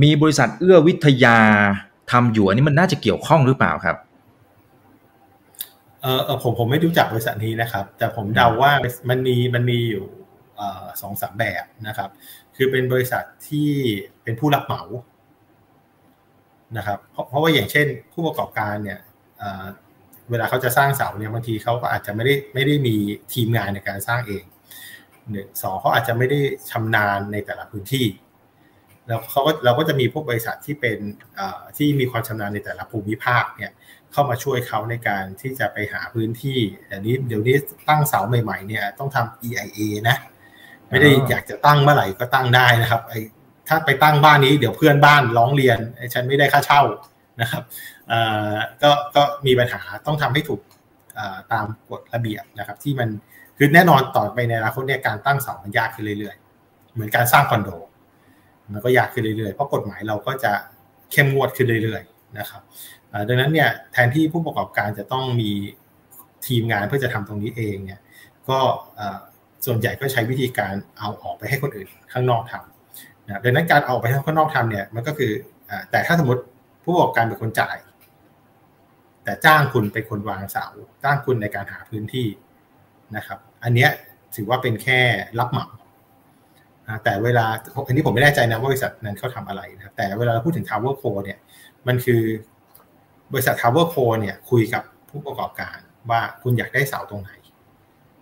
มีบริษัทเอื้อวิทยาทำอยู่อันนี้มันน่าจะเกี่ยวข้องหรือเปล่าครับเออผมผมไม่รู้จักบริษัทนี้นะครับ แต่ผมเดาว่ามันมีมันมีอยู่สองสามแบบนะครับ คือเป็นบริษัทที่เป็นผู้รับเหมานะครับ เพราะเพราะว่าอย่างเช่น ผู้ประกอบการเนี่ยเวลาเขาจะสร้างเสาเนี่ยบางทีเขาก็อาจจะไม่ได้ไม่ได้มีทีมงานในการสร้างเอง หนึ่งสองเขาอาจจะไม่ได้ชำนาญในแต่ละพื้นที่ แล้วเขาก็เราก็จะมีพวกบริษัทที่เป็นที่มีความชำนาญในแต่ละภูมิภาคเนี่ยเข้ามาช่วยเขาในการที่จะไปหาพื้นที่เดี๋ยวนี้เดี๋ยวนี้ตั้งเสาใหม่ๆเนี่ยต้องทำ EIA นะไม่ได้อยากจะตั้งเมื่อไหร่ก็ตั้งได้นะครับไอ้ถ้าไปตั้งบ้านนี้เดี๋ยวเพื่อนบ้านร้องเรียนฉันไม่ได้ค่าเช่านะครับก็ก็มีปัญหาต้องทำให้ถูกตามกฎระเบียบนะครับ ที่มัน คือแน่นอนต่อไปในอนาคตเนี่ยการตั้งเสามันยากขึ้นเรื่อยๆ เหมือนการสร้างคอนโด มันก็ยากขึ้นเรื่อยๆ เพราะกฎหมายเราก็จะเข้มงวดขึ้นเรื่อยๆนะครับดังนั้นเนี่ยแทนที่ผู้ประกอบการจะต้องมีทีมงานเพื่อจะทำตรงนี้เองเนี่ยก็ส่วนใหญ่ก็ใช้วิธีการเอาออกไปให้คนอื่นข้างนอกทำนะดังนั้นการเอาไปให้ข้างนอกทำเนี่ยมันก็คือแต่ถ้าสมมติผู้ประกอบการเป็นคนจ่าย แต่จ้างคุณเป็นคนวางเสาจ้างคุณในการหาพื้นที่ นะครับ อันเนี้ยถือว่าเป็นแค่รับเหมาแต่เวลาอันนี้ผมไม่แน่ใจนะว่าบริษัทนั้นเขาทำอะไรนะแต่เวลาเราพูดถึง Tower Co เนี่ยมันคือบริษัท Tower Co เนี่ยคุยกับผู้ประกอบการว่าคุณอยากได้เสาตรงไหน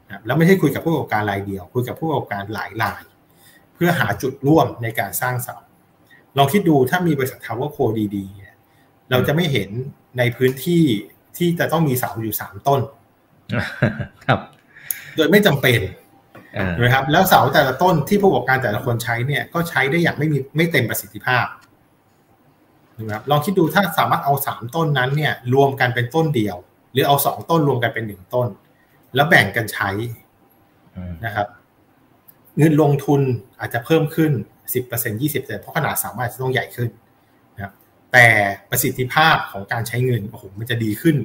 นะแล้วไม่ใช่คุยกับผู้ประกอบการรายเดียว คุยกับผู้ประกอบการหลายราย เพื่อหาจุดร่วมในการสร้างเสาลองคิดดูถ้ามีบริษัท Tower Co ดีๆ เราจะไม่เห็นในพื้นที่ที่จะต้องมีเสาอยู่สามต้น ครับ โดยไม่จำเป็นนะครับแล้วเสาแต่ละต้นที่ผู้ประกอบการแต่ละคนใช้เนี่ยก็ใช้ได้อย่างไม่มีไม่เต็มประสิทธิภาพนะครับลองคิดดูถ้าสามารถเอาสามต้นนั้นเนี่ยรวมกันเป็นต้นเดียว หรือเอาสองต้นรวมกันเป็นหนึ่งต้น แล้วแบ่งกันใช้นะครับ เงินลงทุนอาจจะเพิ่มขึ้นสิบเปอร์เซ็นยี่สิบเปอร์เซ็นเพราะขนาดสามารถจะต้องใหญ่ขึ้นนะครับแต่ประสิทธิภาพของการใช้เงินโอ้โหมันจะดีขึ้น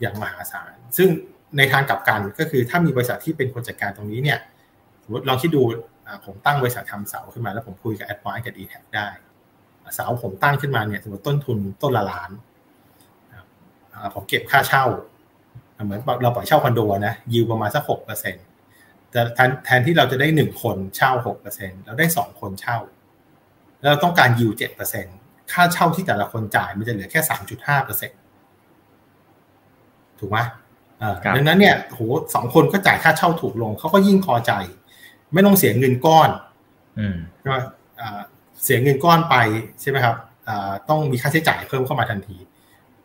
อย่างมหาศาล ซึ่ง ในทางกลับกันก็คือถ้ามีบริษัทที่เป็นคนจัดการตรงนี้เนี่ยสมมติลองคิดดูผมตั้งบริษัททำเสาขึ้นมา แล้วผมคุยกับแอดวานกับดีแท็ได้เสาผมตั้งขึ้นมาเนี่ยสมมติต้นทุนต้นละล้านผมเก็บค่าเช่า เหมือนเราปล่อยเช่าคอนโดนะยิวประมาณสักหกเปอร์เซ็นต์แต่แทนแทนที่เราจะได้หนึ่งคนเช่าหกเปอร์เซ็นต์เราได้สองคนเช่า แล้วเราต้องการยิวเจ็ดเปอร์เซ็นต์ค่าเช่าที่แต่ละคนจ่ายมันจะเหลือแค่สามจุดห้าเปอร์เซ็นต์ถูกไหม ดังนั้นเนี่ยโหสองคนก็จ่ายค่าเช่าถูกลงเขาก็ยิ่งพอใจ ไม่ต้องเสียเงินก้อนใช่ไหมเสียเงินก้อนไปใช่ไหมครับต้องมีค่าใช้จ่ายเพิ่มเข้ามาทันที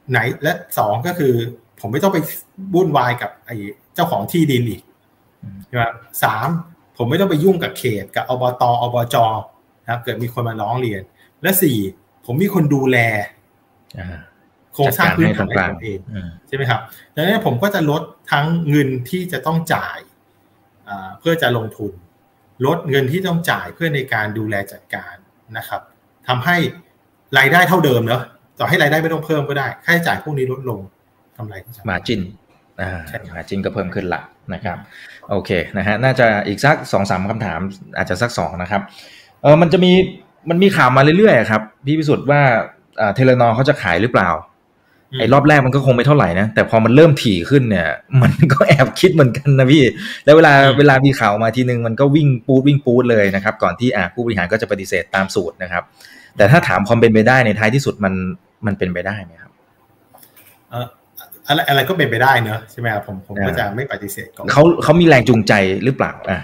ไหนและสองก็คือ ผมไม่ต้องไปบุ่นวายกับไอ้เจ้าของที่ดินอีกใช่ไหมสามผมไม่ต้องไปยุ่งกับเขตกับอบตอบจนะครับเกิดมีคนมาร้องเรียน และสี่ผมมีคนดูแลโครงสร้างพื้นฐานของเองใช่ไหมครับดังนั้นผมก็จะลดทั้งเงินที่จะต้องจ่ายเพื่อจะลงทุน ลดเงินที่ต้องจ่ายเพื่อในการดูแลจัดการนะครับทำให้รายได้เท่าเดิมเนอะต่อให้รายได้ไม่ต้องเพิ่มก็ได้ ค่าใช้จ่ายพวกนี้ลดลงกำไรก็จะมาจินอ่ามาจินก็เพิ่มขึ้นละนะครับ โอเคนะฮะน่าจะอีกสักสองสามคำถาม อาจจะสักสองนะครับเออมันจะมีมันมีข่าวมาเรื่อยๆครับ พี่พิสุทธิ์ว่าเทเลนอเขาจะขายหรือเปล่า ไอ้รอบแรกมันก็คงไม่เท่าไหร่นะ แต่พอมันเริ่มถี่ขึ้นเนี่ย มันก็แอบคิดเหมือนกันนะพี่ แล้วเวลาเวลามีข่าวมาทีนึงมันก็วิ่งปูดวิ่งปูดเลยนะครับ ก่อนที่อ่าผู้บริหารก็จะปฏิเสธตามสูตรนะครับ แต่ถ้าถามความเป็นไปได้ในท้ายที่สุดมันมันเป็นไปได้ไหมครับเอออะไรอะไรก็เป็นไปได้เนอะใช่ไหมครับผมผมก็จะไม่ปฏิเสธก่อนเขาเขามีแรงจูงใจหรือเปล่าอ่า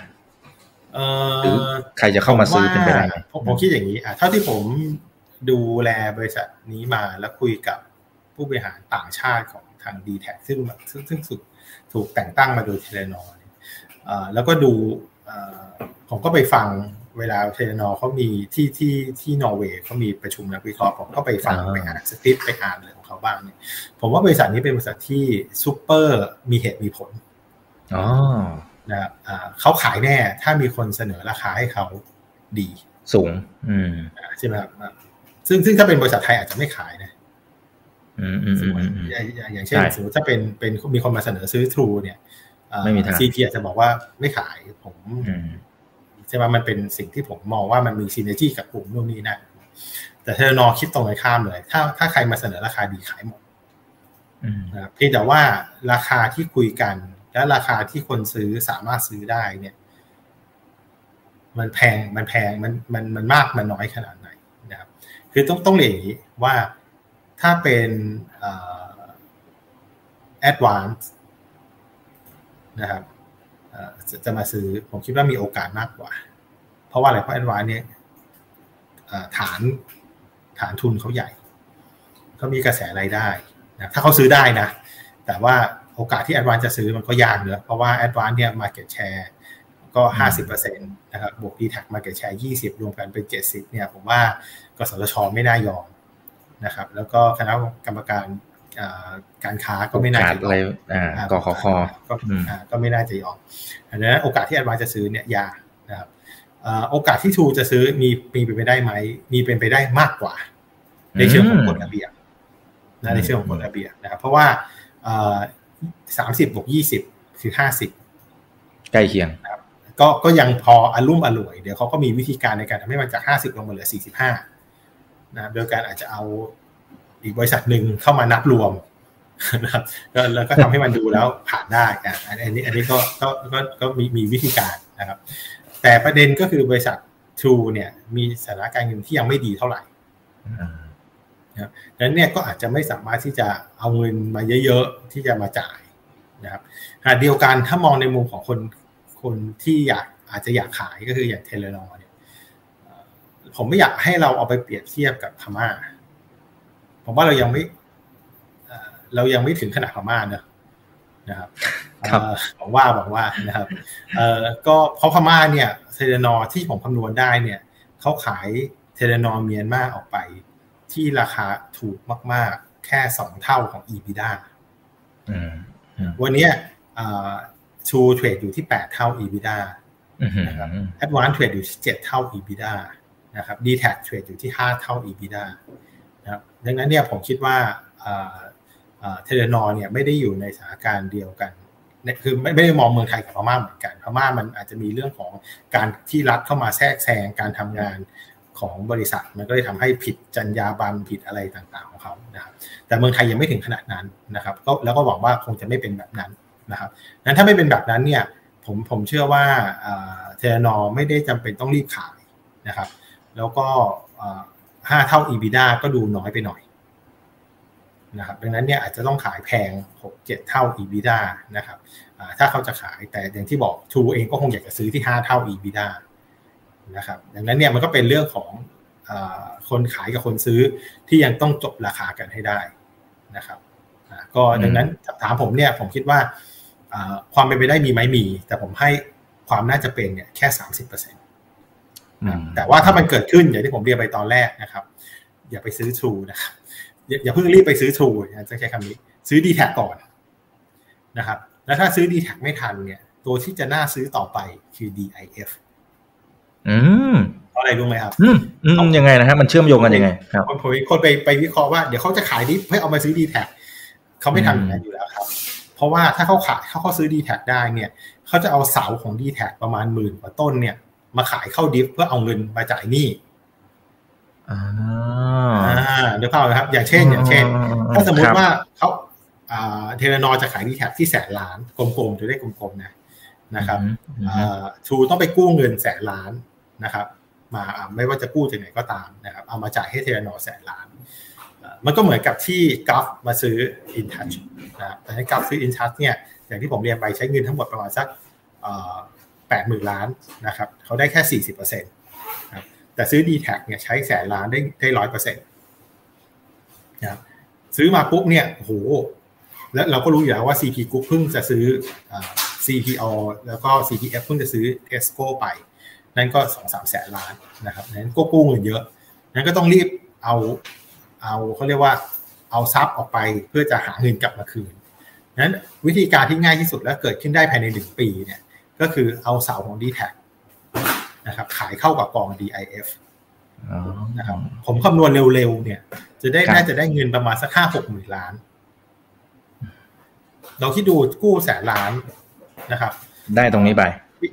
หรือใครจะเข้ามาซื้อเป็นไปได้ไหมผมคิดอย่างนี้อะเท่าที่ผมดูแลบริษัทนี้มาแล้วคุยกับ ผู้บริหารต่างชาติของทาง dtac ซึ่งซึ่งซึ่งสุดถูกแต่งตั้งมาโดย Telenor แล้วก็ดูผมก็ไปฟังเวลา Telenor เขามีที่ที่ที่นอร์เวย์เขามีประชุมนักวิเคราะห์ผมก็ไปฟังไปอ่านสคริปต์ไปอ่านเรื่องของเขาบ้างเนี่ยผมว่าบริษัทนี้เป็นบริษัทที่ซูเปอร์มีเหตุมีผลอ๋อนะเขาขายแน่ถ้ามีคนเสนอราคาให้เขาดี สูง อืมใช่ไหมครับซึ่งซึ่งถ้าเป็นบริษัทไทยอาจจะไม่ขายนะ อย่างเช่นสมมติถ้าเป็นเป็นมีคนมาเสนอซื้อทรูเนี่ยไม่มีทางซีพีอาจจะบอกว่าไม่ขายผมใช่ไหมมันเป็นสิ่งที่ผมมองว่ามันมีซีเนจี้กับกลุ่มนู่นนี่นั่นแต่เทนอคิดตรงกันข้ามเลย ถ้าถ้าใครมาเสนอราคาดีขายหมดนะเพียงแต่ว่าราคาที่คุยกัน และราคาที่คนซื้อสามารถซื้อได้เนี่ย มันแพงมันแพงมันมันมันมากมันน้อยขนาดไหนนะครับ คือต้องต้องเรียนอย่างนี้ว่า ถ้าเป็นAdvance นะครับจะมาซื้อผมคิดว่ามีโอกาสมากกว่า เพราะว่าอะไรเพราะ Advance เนี่ยฐานฐานทุนเขาใหญ่เขามีกระแสรายได้นะถ้าเขาซื้อได้นะ แต่ว่าโอกาสที่ Advance จะซื้อมันก็ยากเนอะเพราะว่า Advance เนี่ย market share ก็ห้าสิบเปอร์เซ็นต์นะครับบวก dtac market share ยี่สิบรวมกันเป็นเจ็ดสิบเนี่ยผมว่ากสทชไม่น่ายอม นะครับ แล้วก็คณะกรรมการการค้าก็ไม่น่าจะยอมกขคก็ไม่น่าจะยอมอันนั้นโอกาสที่แอดวานจะซื้อเนี่ยยากนะครับโอกาสที่ทูจะซื้อมีมีเป็นไปได้ไหม มีเป็นไปได้มากกว่า ในเชิงของกฎระเบียบนะในเชิงของกฎระเบียบนะครับ เพราะว่าสามสิบบวกยี่สิบคือห้าสิบใกล้เคียงนะครับก็ก็ยังพออารมุ่มอร่วย เดี๋ยวเขาก็มีวิธีการในการทำให้มันจากห้าสิบลงมาเหลือสี่สิบห้า นะโดยการอาจจะเอาอีกบริษัทหนึ่งเข้ามานับรวมนะครับแล้วก็ทำให้มันดูแล้วผ่านได้อะอันนี้อันนี้ก็ก็ก็ก็มีมีวิธีการนะครับ แต่ประเด็นก็คือบริษัท True เนี่ย มีสถานการณ์เงินที่ยังไม่ดีเท่าไหร่นะดังนั้นเนี่ยก็อาจจะไม่สามารถที่จะเอาเงินมาเยอะๆที่จะมาจ่ายนะครับหาเดียวกันถ้ามองในมุมของคนคนที่อยากอาจจะอยากขายก็คืออย่างเทเลนอเนี่ย ผมไม่อยากให้เราเอาไปเปรียบเทียบกับพม่า ผมว่าเรายังไม่เรายังไม่ถึงขนาดพม่าเนอะนะครับหวังว่าหวังว่านะครับเอ่อก็เพราะพม่าเนี่ยเทเลนอที่ผมคำนวณได้เนี่ยเขาขายเทเลนอเมียนมาออกไป ที่ราคาถูกมาก ๆ แค่สองเท่าของ EBITDA วันนี้ชูเทรดอยู่ที่แปดเท่า EBITDA นะครับแอดวานเทรดอยู่ที่เจ็ดเท่า EBITDA นะครับดีแท็เทรดอยู่ที่ห้าเท่า EBITDA นะครับดังนั้นเนี่ยผมคิดว่าเทเลนอเนี่ยไม่ได้อยู่ในสถานการณ์เดียวกันคือไม่ไม่ได้มองเมืองไทยกับพม่าเหมือนกันพม่ามันอาจจะมีเรื่องของการที่รัฐเข้ามาแทรกแซงการทำงานของบริษัท มันก็เลยทำให้ผิดจรรยาบรรณผิดอะไรต่างๆของเขานะครับ แต่เมืองไทยยังไม่ถึงขนาดนั้นนะครับ ก็แล้วก็หวังว่าคงจะไม่เป็นแบบนั้นนะครับนั้นถ้าไม่เป็นแบบนั้นเนี่ยผมผมเชื่อว่าเทเลนอไม่ได้จำเป็นต้องรีบขายนะครับ แล้วก็ห้าเท่า EBITDA ก็ดูน้อยไปหน่อยนะครับดังนั้นเนี่ยอาจจะต้องขายแพงหกเจ็ดเท่า EBITDA นะครับถ้าเขาจะขายแต่อย่างที่บอกทูเองก็คงอยากจะซื้อที่ห้าเท่า EBITDA นะครับดังนั้นเนี่ยมันก็เป็นเรื่องของอคนขายกับคนซื้อที่ยังต้องจบราคากันให้ได้นะครับก็ดังนั้นถามผมเนี่ยผมคิดว่าความเป็นไปได้มีไหมมี แต่ผมให้ความน่าจะเป็นเนี่ยแค่สามสิบเปอร์เซ็นต์ แต่ว่าถ้ามันเกิดขึ้นอย่างที่ผมเรียนไปตอนแรกนะครับ อย่าไปซื้อทูนะครับอย่าเพิ่งรีบไปซื้อทูจะใช้คำนี้ ซื้อดีแท็ก่อนนะครับ แล้วถ้าซื้อดีแท็ไม่ทันเนี่ย ตัวที่จะน่าซื้อต่อไปคือ DIF อืมเพราะอะไรรู้ไหมครับอืมอืมยังไงนะฮะมันเชื่อมโยงกันยังไง ครับคนคนไปไปวิเคราะห์ว่าเดี๋ยวเขาจะขายดิเพื่อเอามาซื้อดีแท็เขาไม่ทำอย่างนั้นอยู่แล้วครับ เพราะว่าถ้าเขาขายถ้าเขาซื้อดีแท็ได้เนี่ย เขาจะเอาเสาของดีแท็ประมาณหมื่นกว่าต้นเนี่ย มาขายเข้าดิฟเพื่อเอาเงินมาจ่ายหนี้อ่าเดี๋ยวเล่าครับ อย่างเช่น อย่างเช่น ถ้าสมมุติว่าเขาเทเลนอจะขายดีแท็ที่แสนล้านกลมๆจะได้กลมๆนะนะครับทูต้องไปกู้เงินแสนล้านนะครับ มาไม่ว่าจะกู้จากไหนก็ตามนะครับ เอามาจ่ายให้เทเลนอแสนล้าน มันก็เหมือนกับที่กัฟมาซื้อ InTouch นะครับแต่ให้กัฟซื้อ InTouch เนี่ยอย่างที่ผมเรียนไปใช้เงินทั้งหมดประมาณสักแป ดหมื่นล้านนะครับเขาได้แค่สี่สิบเปอร์เซ็นต์แต่ซื้อ d t แทเนี่ยใช้แสนล้านได้ได้ร้อยเปอร์เซ็นต์นะซื้อมาปุ๊บเนี่ยโหแล้วเราก็รู้อยู่แล้วว่า CP Group เพิ่งจะซื้อ CPO แล้วก็ CPF เพิ่งจะซื้อ Tesco ไป นั่นก็สองสามแสนล้านนะครับนั้นก็กู้เงินเยอะ นั้นก็ต้องรีบเอาเอาเขาเรียกว่าเอาทรัพย์ออกไปเพื่อจะหาเงินกลับมาคืนนั้นวิธีการที่ง่ายที่สุดและเกิดขึ้นได้ภายในหนึ่งปีเนี่ย ก็คือเอาเสาของ d t แทนะครับขายเข้ากับกอง DIF นะครับผมคำนวณเร็วๆเนี่ย จะได้น่าจะได้เงินประมาณสักห้าหกหมื่นล้าน เราคิดดูกู้แสนล้านนะครับ ได้ตรงนี้ไป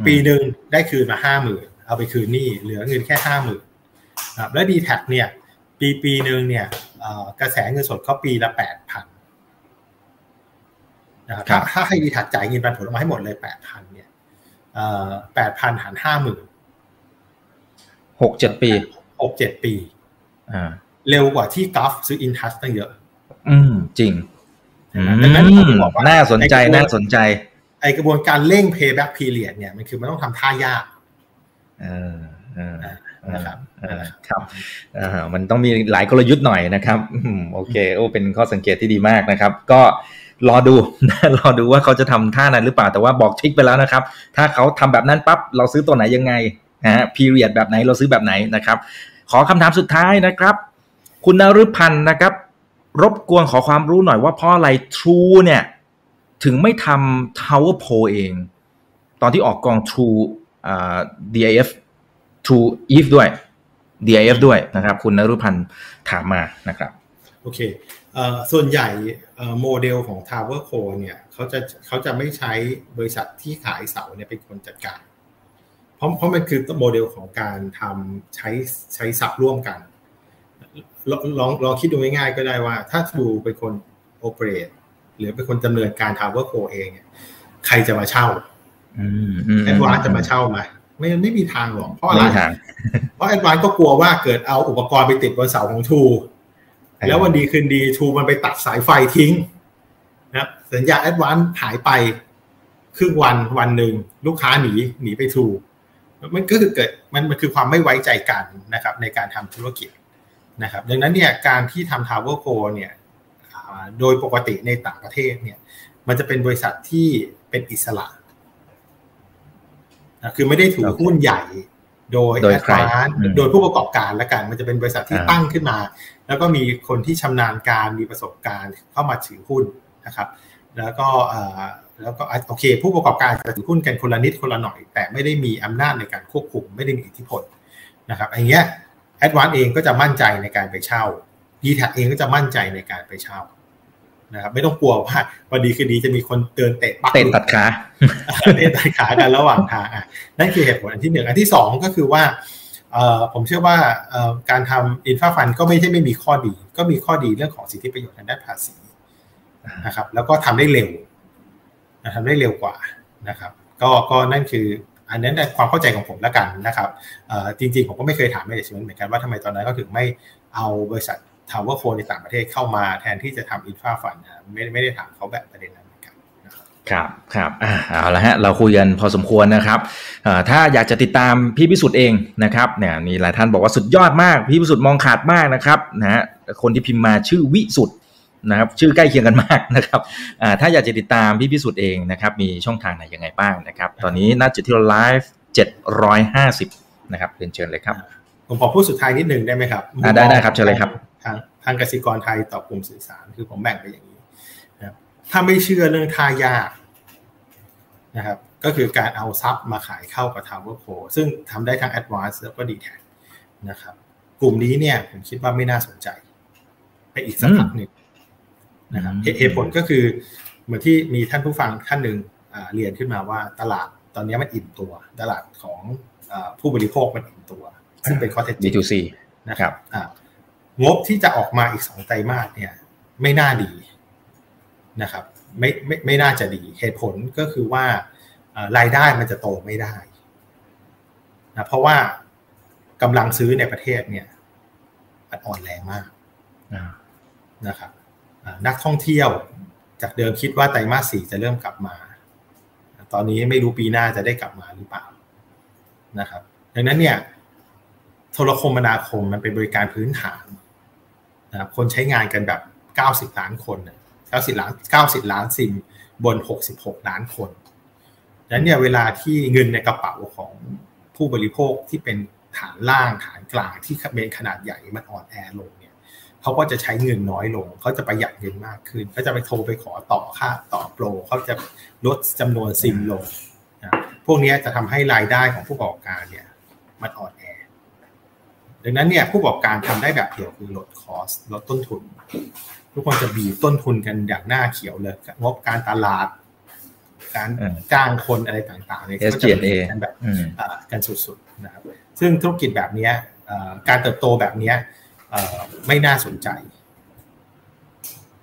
ปีหนึ่งได้คืนมาห้าหมื่นเอาไปคืนนี่เหลือเงินแค่ห้าหมื่นแล้วดีแท็เนี่ย ปีปีหนึ่งเนี่ยกระแสเงินสดเขาปีละแปดพันนะครับถ้าให้ดีแท็จ่ายเงินปันผลออกมาให้หมดเลยแปดพันเนี่ย แปดพันหารห้าหมื่นหกเจ็ดปีหกเจ็ดปีเร็วกว่าที่กราฟซื้ออินทัสตั้งเยอะ อืม จริงดังนั้นผมบอกว่าน่าสนใจน่าสนใจ ไอกระบวนการเร่ง payback period เนี่ยมันคือมันต้องทำท่ายากนะครับครับมันต้องมีหลายกลยุทธ์หน่อยนะครับโอเคโอ้เป็นข้อสังเกตที่ดีมากนะครับ ก็ รอดูรอดูว่าเขาจะทำท่านั้นหรือเปล่า แต่ว่าบอกทริคไปแล้วนะครับ ถ้าเขาทำแบบนั้นปั๊บเราซื้อตัวไหนยังไงนะฮะพีเรียดแบบไหนเราซื้อแบบไหนนะครับ ขอคำถามสุดท้ายนะครับ คุณนฤพันธ์นะครับ รบกวนขอความรู้หน่อยว่าเพราะอะไร True เนี่ย ถึงไม่ทำ Tower Pro เอง ตอนที่ออกกอง True DIF True Eve ด้วย DIF ด้วยนะครับ คุณนฤพันธ์ถามมานะครับ โอเค ส่วนใหญ่โมเดลของ Tower Co เนี่ยเขาจะเขาจะไม่ใช้บริษัทที่ขายเสาเนี่ยเป็นคนจัดการ เพราะเพราะมันคือโมเดลของการทำใช้ใช้ทรัพย์ร่วมกัน ลองลองลองคิดดูง่ายๆก็ได้ว่า ถ้า True เป็นคน operate หรือเป็นคนดำเนินการ Tower Co เองใครจะมาเช่า Advance จะมาเช่าไหมไม่ไม่มีทางหรอกเพราะอะไรเพราะ Advance ก็กลัวว่าเกิดเอาอุปกรณ์ไปติดบนเสาของ True แล้ววันดีคืนดี True มันไปตัดสายไฟทิ้งนะสัญญาณ Advanceหายไปครึ่งวันวันหนึ่งลูกค้าหนีหนีไปทูมันก็คือเกิดมันมันคือความไม่ไว้ใจกันนะครับในการทำธุรกิจนะครับดังนั้นเนี่ยการที่ทำทาวเวอร์โคเนี่ยโดยปกติในต่างประเทศเนี่ยมันจะเป็นบริษัทที่เป็นอิสระนะคือไม่ได้ถือหุ้นใหญ่โดยแอดวานโดยผู้ประกอบการและกัน มันจะเป็นบริษัทที่ตั้งขึ้นมา แล้วก็มีคนที่ชำนาญการมีประสบการณ์เข้ามาถือหุ้นนะครับ แล้วก็แล้วก็โอเค ผู้ประกอบการจะถือหุ้นกันคนละนิดคนละหน่อย แต่ไม่ได้มีอำนาจในการควบคุมไม่ได้มีอิทธิพลนะครับอย่างเงี้ยแอดวานเองก็จะมั่นใจในการไปเช่าดีแท็เองก็จะมั่นใจในการไปเช่านะครับไม่ต้องกลัวว่าวันดีคืนดีจะมีคนเดินเตะปักเตะตัดขาเตะตัดขากันระหว่างทางอะนั่นคือเหตุผลอันที่หนึ่งอันที่สองก็คือว่า ผมเชื่อว่าการทำอินฟาฟันก็ไม่ใช่ไม่มีข้อดี ก็มีข้อดีเรื่องของสิทธิประโยชน์ทางด้านภาษีนะครับ แล้วก็ทำได้เร็วทำได้เร็วกว่านะครับ ก็ก็นั่นคืออันนั้นความเข้าใจของผมแล้วกันนะครับจริงๆ ผมก็ไม่เคยถามไม่ได้เหมือนกันว่าทำไมตอนนั้นก็ถึงไม่เอาบริษัททาวเวอร์โฟในต่างประเทศเข้ามาแทนที่จะทำอินฟาฟันไม่ไม่ได้ถามเขาแบบประเด็นนั้น ครับครับเอาละฮะเราคุยกันพอสมควรนะครับถ้าอยากจะติดตามพี่พิสุทธิ์เองนะครับเนี่ยมีหลายท่านบอกว่าสุดยอดมาก พี่พิสุทธิ์มองขาดมากนะครับนะฮะคนที่พิมพ์มาชื่อวิสุทธ์นะครับชื่อใกล้เคียงกันมากนะครับถ้าอยากจะติดตามพี่พิสุทธิ์เองนะครับมีช่องทางไหนยังไงบ้างนะครับ ตอนนี้น่าจะที่เราไลฟ์เจ็ดร้อยห้าสิบนะครับเรียนเชิญเลยครับ ผมขอพูดสุดท้ายนิดนึงได้ไหมครับได้ได้ครับเชิญเลยครับทางทางกสิกรไทยต่อกลุ่มสื่อสารคือผมแบ่งไปอย่างนี้นะครับ ถ้าไม่เชื่อเรื่องท่ายากนะครับ ก็คือการเอาซับมาขายเข้ากับ Tower Pro ซึ่งทำได้ทั้ง Advance แล้วก็ดีแทนะครับ กลุ่มนี้เนี่ยผมคิดว่าไม่น่าสนใจ ไปอีกสักพักหนึ่งนะครับเหตุผลก็คือ เหมือนที่มีท่านผู้ฟังท่านหนึ่งเรียนขึ้นมาว่าตลาดตอนนี้มันอิ่มตัว ตลาดของผู้บริโภคมันอิ่มตัว ซึ่งเป็นข้อเท็จจริง B2C นะครับงบที่จะออกมาอีกสองไตรมาสเนี่ย ไม่น่าดี นะครับไม่ไม่ไม่น่าจะดีเหตุผลก็คือว่ารายได้มันจะโตไม่ได้นะเพราะว่ากำลังซื้อในประเทศเนี่ยมันอ่อนแรงมากนะครับนักท่องเที่ยวจากเดิมคิดว่าไตรมาสสี่จะเริ่มกลับมา ตอนนี้ไม่รู้ปีหน้าจะได้กลับมาหรือเปล่านะครับดังนั้นเนี่ยโทรคมนาคมมันเป็นบริการพื้นฐานนะครับคนใช้งานกันแบบ 90 ล้านคน 90 ล้าน 90 ล้านซิมบน 66 ล้านคนดังนั้นเนี่ยเวลาที่เงินในกระเป๋าของผู้บริโภคที่เป็นฐานล่างฐานกลางที่เป็นขนาดใหญ่มันอ่อนแอลงเนี่ยเขาก็จะใช้เงินน้อยลงเขาจะประหยัดเงินมากขึ้นเขาจะไปโทรไปขอต่อค่าต่อโปรเขาจะลดจำนวนซิมลงนะพวกนี้จะทำให้รายได้ของผู้ประกอบการเนี่ยมันอ่อนแอ ดังนั้นเนี่ยผู้ประกอบการทำได้แบบเดียวคือลดคอสลดต้นทุน ทุกคนจะบีบต้นทุนกันอย่างหน้าเขียวเลยงบการตลาด การจ้างคนอะไรต่างๆเนี่ยก็จะมีกันแบบกันสุดๆนะครับซึ่งธุรกิจแบบนี้การเติบโตแบบนี้ไม่น่าสนใจ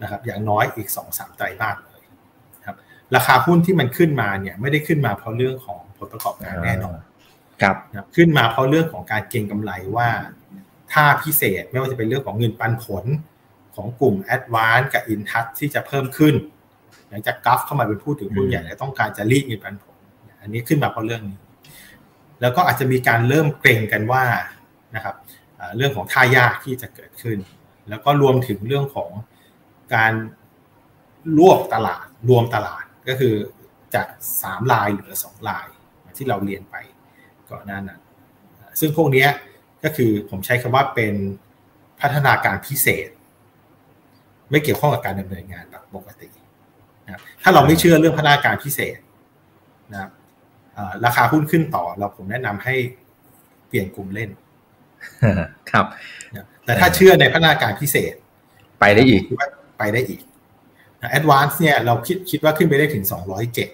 นะครับ อย่างน้อยอีกสองสามไตรมาสเลยครับ ราคาหุ้นที่มันขึ้นมาเนี่ย ไม่ได้ขึ้นมาเพราะเรื่องของผลประกอบการแน่นอนครับขึ้นมาเพราะเรื่องของการเก็งกำไรว่า ถ้าพิเศษไม่ว่าจะเป็นเรื่องของเงินปันผล ของกลุ่ม a d v a n c e กับ Intouch ที่จะเพิ่มขึ้น หลังจากกัฟเข้ามาเป็นผู้ถือหุ้นใหญ่และต้องการจะรีดเงินปันผล อันนี้ขึ้นมาเพราะเรื่องนี้ แล้วก็อาจจะมีการเริ่มเกรงกันว่านะครับเรื่องของท่ายากที่จะเกิดขึ้น แล้วก็รวมถึงเรื่องของการรวบตลาดรวมตลาดก็คือจากสามลายเหลือสองลายที่เราเรียนไปก่อนหน้านั้นซึ่งพวกนี้ก็คือผมใช้คำว่าเป็นพัฒนาการพิเศษ ไม่เกี่ยวข้องกับการดำเนินงานแบบปกตินะถ้าเราไม่เชื่อเรื่องพัฒนาการพิเศษนะราคาหุ้นขึ้นต่อ เราผมแนะนำให้เปลี่ยนกลุ่มเล่น ครับ แต่ถ้าเชื่อในพัฒนาการพิเศษ ไปได้อีกไปได้อีกแอดวานซ์เนี่ยเราคิดคิดว่าขึ้นไปได้ถึงสองร้อยเจ็ด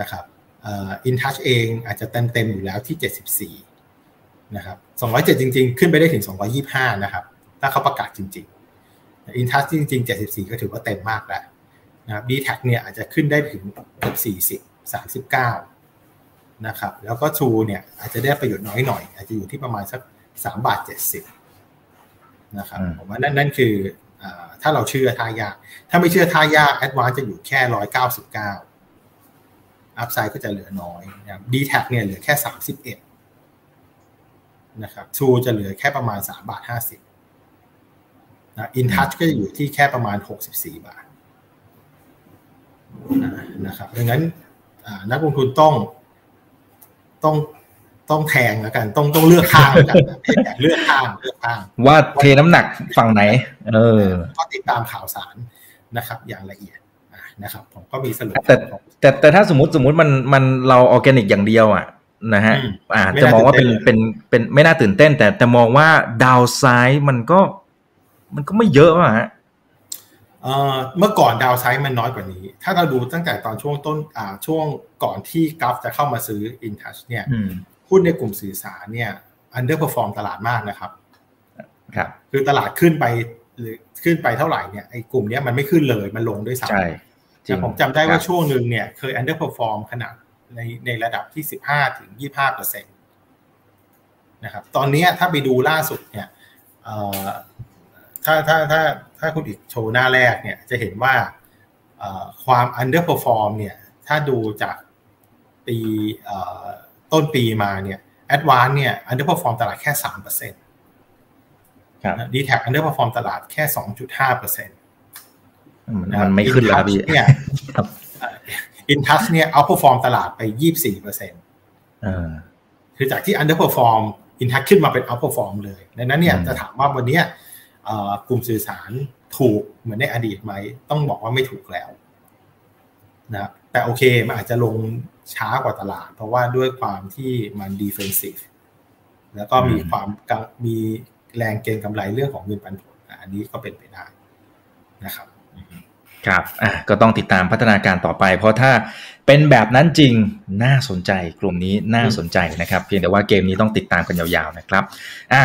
นะครับอินทัชเองอาจจะเต็มเต็มอยู่แล้วที่เจ็ดสิบสี่นะครับสองร้อยเจ็ดจริง ๆ ขึ้นไปได้ถึงสองร้อยี่ห้านะครับ ถ้าเขาประกาศจริงๆ อินทัชจริงๆเจ็ดสิบสี่ก็ถือว่าเต็มมากแล้วนะครับดีแท็เนี่ยอาจจะขึ้นได้ถึงเกือบสี่สิบสามสิบเก้านะครับ แล้วก็ชูเนี่ยอาจจะได้ประโยชน์น้อยหน่อย อาจจะอยู่ที่ประมาณสักสามบาทเจ็ดสิบนะครับผมว่านั่นนั่นคือถ้าเราเชื่อท่ายาก ถ้าไม่เชื่อท่ายากแอดวานจะอยู่แค่ร้อยเก้าสิบเก้าอัพไซด์ก็จะเหลือน้อยนะครับดีแท็เนี่ยเหลือแค่สามสิบเอ็ดนะครับชูจะเหลือแค่ประมาณสามบาทห้าสิบ นะอินทัชก็จะอยู่ที่แค่ประมาณหกสิบสี่บาทนะครับดังนั้นนักลงทุนต้องต้องต้องแทงแล้วกัน ต้องต้องเลือกข้างกันเลือกข้างเลือกข้างว่าเทน้ำหนักฝั่งไหน เออก็ติดตามข่าวสารนะครับ อย่างละเอียดนะครับผมก็มีสรุปแต่แต่แต่ถ้าสมมติสมมติมันมันเราออร์แกนิกอย่างเดียวอะนะฮะอ่าจะมองว่าเป็นเป็นเป็นไม่น่าตื่นเต้น แต่แต่มองว่าดาวไซด์มันก็ มันก็ไม่เยอะอะฮะเมื่อก่อนดาวไซด์มันน้อยกว่านี้ ถ้าเราดูตั้งแต่ตอนช่วงต้นอ่าช่วงก่อนที่กราฟจะเข้ามาซื้อ InTouch เนี่ยหุ้นในกลุ่มสื่อสารเนี่ย underperform ตลาดมากนะครับ ครับ คือตลาดขึ้นไปหรือขึ้นไปเท่าไหร่เนี่ยไอ้กลุ่มนี้มันไม่ขึ้นเลยมันลงด้วยซ้ำใช่แต่ผมจำได้ว่าช่วงหนึ่งเนี่ยเคย underperform ขนาดในในระดับที่สิบห้าถึงยี่ห้าเปอร์เซ็นต์นะครับ ตอนนี้ถ้าไปดูล่าสุดเนี่ย ถ้าถ้าถ้าถ้าคุณอิกโชว์หน้าแรกเนี่ยจะเห็นว่าความ underperform เนี่ยถ้าดูจากปีต้นปีมาเนี่ย advance เนี่ย underperform ตลาดแค่สามเปอร์เซ็นต์ดีแท็ก underperform ตลาดแค่สองจุดห้าเปอร์เซ็นต์มันไม่ขึ้นแล้วพี่เนี่ยอินทัชเนี่ยเอา perform ตลาดไปยี่บสี่เปอร์เซ็นต์คือจากที่ underperform อินทัชขึ้นมาเป็น outperform เลยดังนั้นเนี่ยจะถามว่าวันนี้ กลุ่มสื่อสารถูกเหมือนในอดีตไหม ต้องบอกว่าไม่ถูกแล้วนะแต่โอเคมันอาจจะลงช้ากว่าตลาด เพราะว่าด้วยความที่มันดีเฟนซีฟแล้วก็มีความมีแรงเก็งกำไรเรื่องของเงินปันผลอันนี้ก็เป็นไปได้นะครับครับอะก็ต้องติดตามพัฒนาการต่อไป เพราะถ้าเป็นแบบนั้นจริงน่าสนใจกลุ่มนี้น่าสนใจนะครับ เพียงแต่ว่าเกมนี้ต้องติดตามกันยาวๆนะครับอะ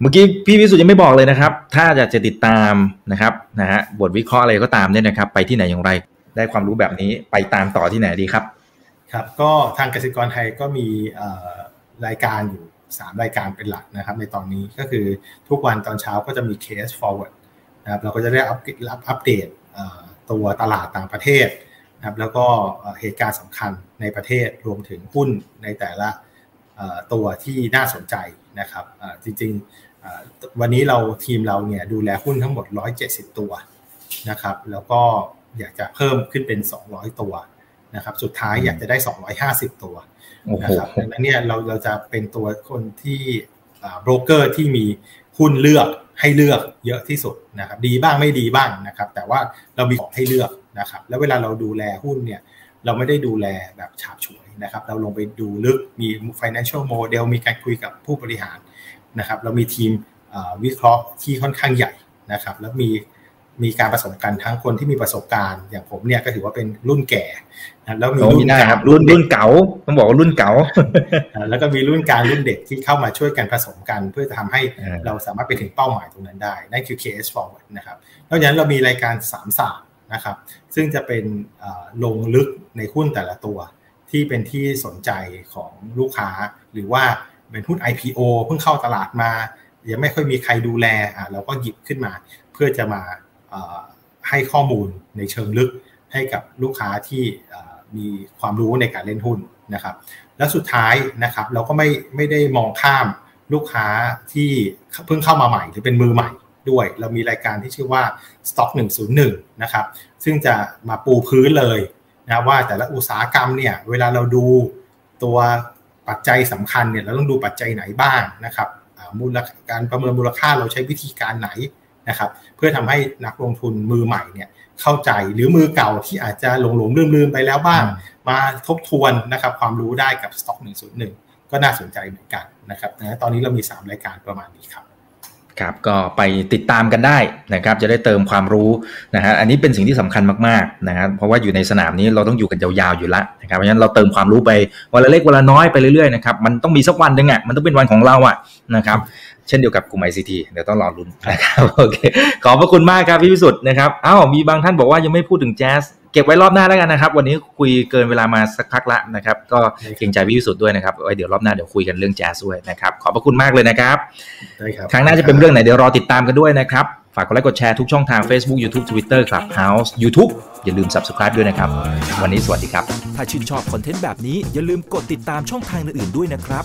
เมื่อกี้พี่วิสุทธ์ยังไม่บอกเลยนะครับ ถ้าอยากจะติดตามนะครับนะฮะบทวิเคราะห์อะไรก็ตามเนี่ยนะครับ ไปที่ไหนอย่างไร ได้ความรู้แบบนี้ไปตามต่อที่ไหนดีครับ ครับ ก็ทางกสิกรไทยก็มีรายการอยู่ 3 รายการเป็นหลักนะครับ ในตอนนี้ก็คือทุกวันตอนเช้าก็จะมี case forward นะครับเราก็จะได้อัปรับอัปเดตตัวตลาดต่างประเทศนะครับแล้วก็เหตุการณ์สำคัญในประเทศรวมถึงหุ้นในแต่ละตัวที่น่าสนใจนะครับจริง วันนี้เราทีมเราเนี่ยดูแลหุ้นทั้งหมด 170 ตัวนะครับ แล้วก็อยากจะเพิ่มขึ้นเป็น 200 ตัวนะครับ สุดท้ายอยากจะได้ 250 ตัวนะครับดังนั้นเนี่ยเราเราจะเป็นตัวคนที่โบรกเกอร์ที่มีหุ้นเลือกให้เลือกเยอะที่สุดนะครับ ดีบ้างไม่ดีบ้างนะครับ แต่ว่าเรามีของให้เลือกนะครับ แล้วเวลาเราดูแลหุ้นเนี่ยเราไม่ได้ดูแลแบบฉาบฉวยนะครับ เราลงไปดูลึกมี financial model มีการคุยกับผู้บริหาร นะครับเรามีทีมวิเคราะห์ที่ค่อนข้างใหญ่นะครับ แล้วมีมีการผสมกันทั้งคนที่มีประสบการณ์ อย่างผมเนี่ยก็ถือว่าเป็นรุ่นแก่นะแล้วมีรุ่นกลางรุ่นรุ่นเก่าต้องบอกว่ารุ่นเก่าแล้วก็มีรุ่นกลางรุ่นเด็กที่เข้ามาช่วยกันผสมกัน เพื่อจะทำให้เราสามารถไปถึงเป้าหมายตรงนั้นได้นั่นคือ KS Forward นะครับนอกจากนั้นเรามีรายการสามศาสตร์นะครับ ซึ่งจะเป็นลงลึกในหุ้นแต่ละตัว ที่เป็นที่สนใจของลูกค้าหรือว่า เป็นหุ้น IPO เพิ่งเข้าตลาดมา ยังไม่ค่อยมีใครดูแลอะเราก็หยิบขึ้นมา เพื่อจะมาให้ข้อมูลในเชิงลึกให้กับลูกค้าที่มีความรู้ในการเล่นหุ้นนะครับ แล้วสุดท้ายนะครับ เราก็ไม่ไม่ได้มองข้ามลูกค้าที่เพิ่งเข้ามาใหม่หรือเป็นมือใหม่ด้วย เรามีรายการที่ชื่อว่า Stock 101 นะครับ ซึ่งจะมาปูพื้นเลยนะว่าแต่ละอุตสาหกรรมเนี่ยเวลาเราดูตัว ปัจจัยสำคัญเนี่ยเราต้องดูปัจจัยไหนบ้างนะครับมูลการประเมินมูลค่าเราใช้วิธีการไหนนะครับเพื่อทำให้นักลงทุนมือใหม่เนี่ยเข้าใจหรือมือเก่าที่อาจจะหลงหลงลืมลืมไปแล้วบ้าง มาทบทวนนะครับความรู้ได้กับ Stock 101 ก็น่าสนใจเหมือนกันนะครับนะตอนนี้เรามี 3 รายการประมาณนี้ครับ ครับก็ไปติดตามกันได้นะครับ จะได้เติมความรู้นะฮะอันนี้เป็นสิ่งที่สำคัญมากๆนะครับเพราะว่าอยู่ในสนามนี้เราต้องอยู่กันยาวๆอยู่ล้วนะครับเพราะฉะนั้นเราเติมความรู้ไปวันละเล็กวันละน้อยไปเรื่อยๆนะครับมันต้องมีสักวันหนึ่งอะมันต้องเป็นวันของเราอะนะครับ เช่นเดียวกับกลุ่มไอซีทีเดี๋ยวต้องรอรุ้นนะครับโอเคขอบพระคุณมากครับพี่พิสุทธิ์นะครับอ้าวมีบางท่านบอกว่ายังไม่พูดถึงแจ๊ส เก็บไว้รอบหน้าแล้วกันนะครับ วันนี้คุยเกินเวลามาสักพักละนะครับ ก็เกรงใจพี่พิสุทธิ์ด้วยนะครับไว้เดี๋ยวรอบหน้าเดี๋ยวคุยกันเรื่องแจ๊สด้วยนะครับขอบพระคุณมากเลยนะครับได้ครับครั้งหน้าจะเป็นเรื่องไหนเดี๋ยวรอติดตามกันด้วยนะครับฝากกดไลค์กดแชร์ทุกช่องทาง Facebook YouTube Twitter Clubhouse YouTube อย่าลืม Subscribe ด้วยนะครับ วันนี้สวัสดีครับ ถ้าชื่นชอบคอนเทนต์แบบนี้อย่าลืมกดติดตามช่องทางอื่นๆด้วยนะครับ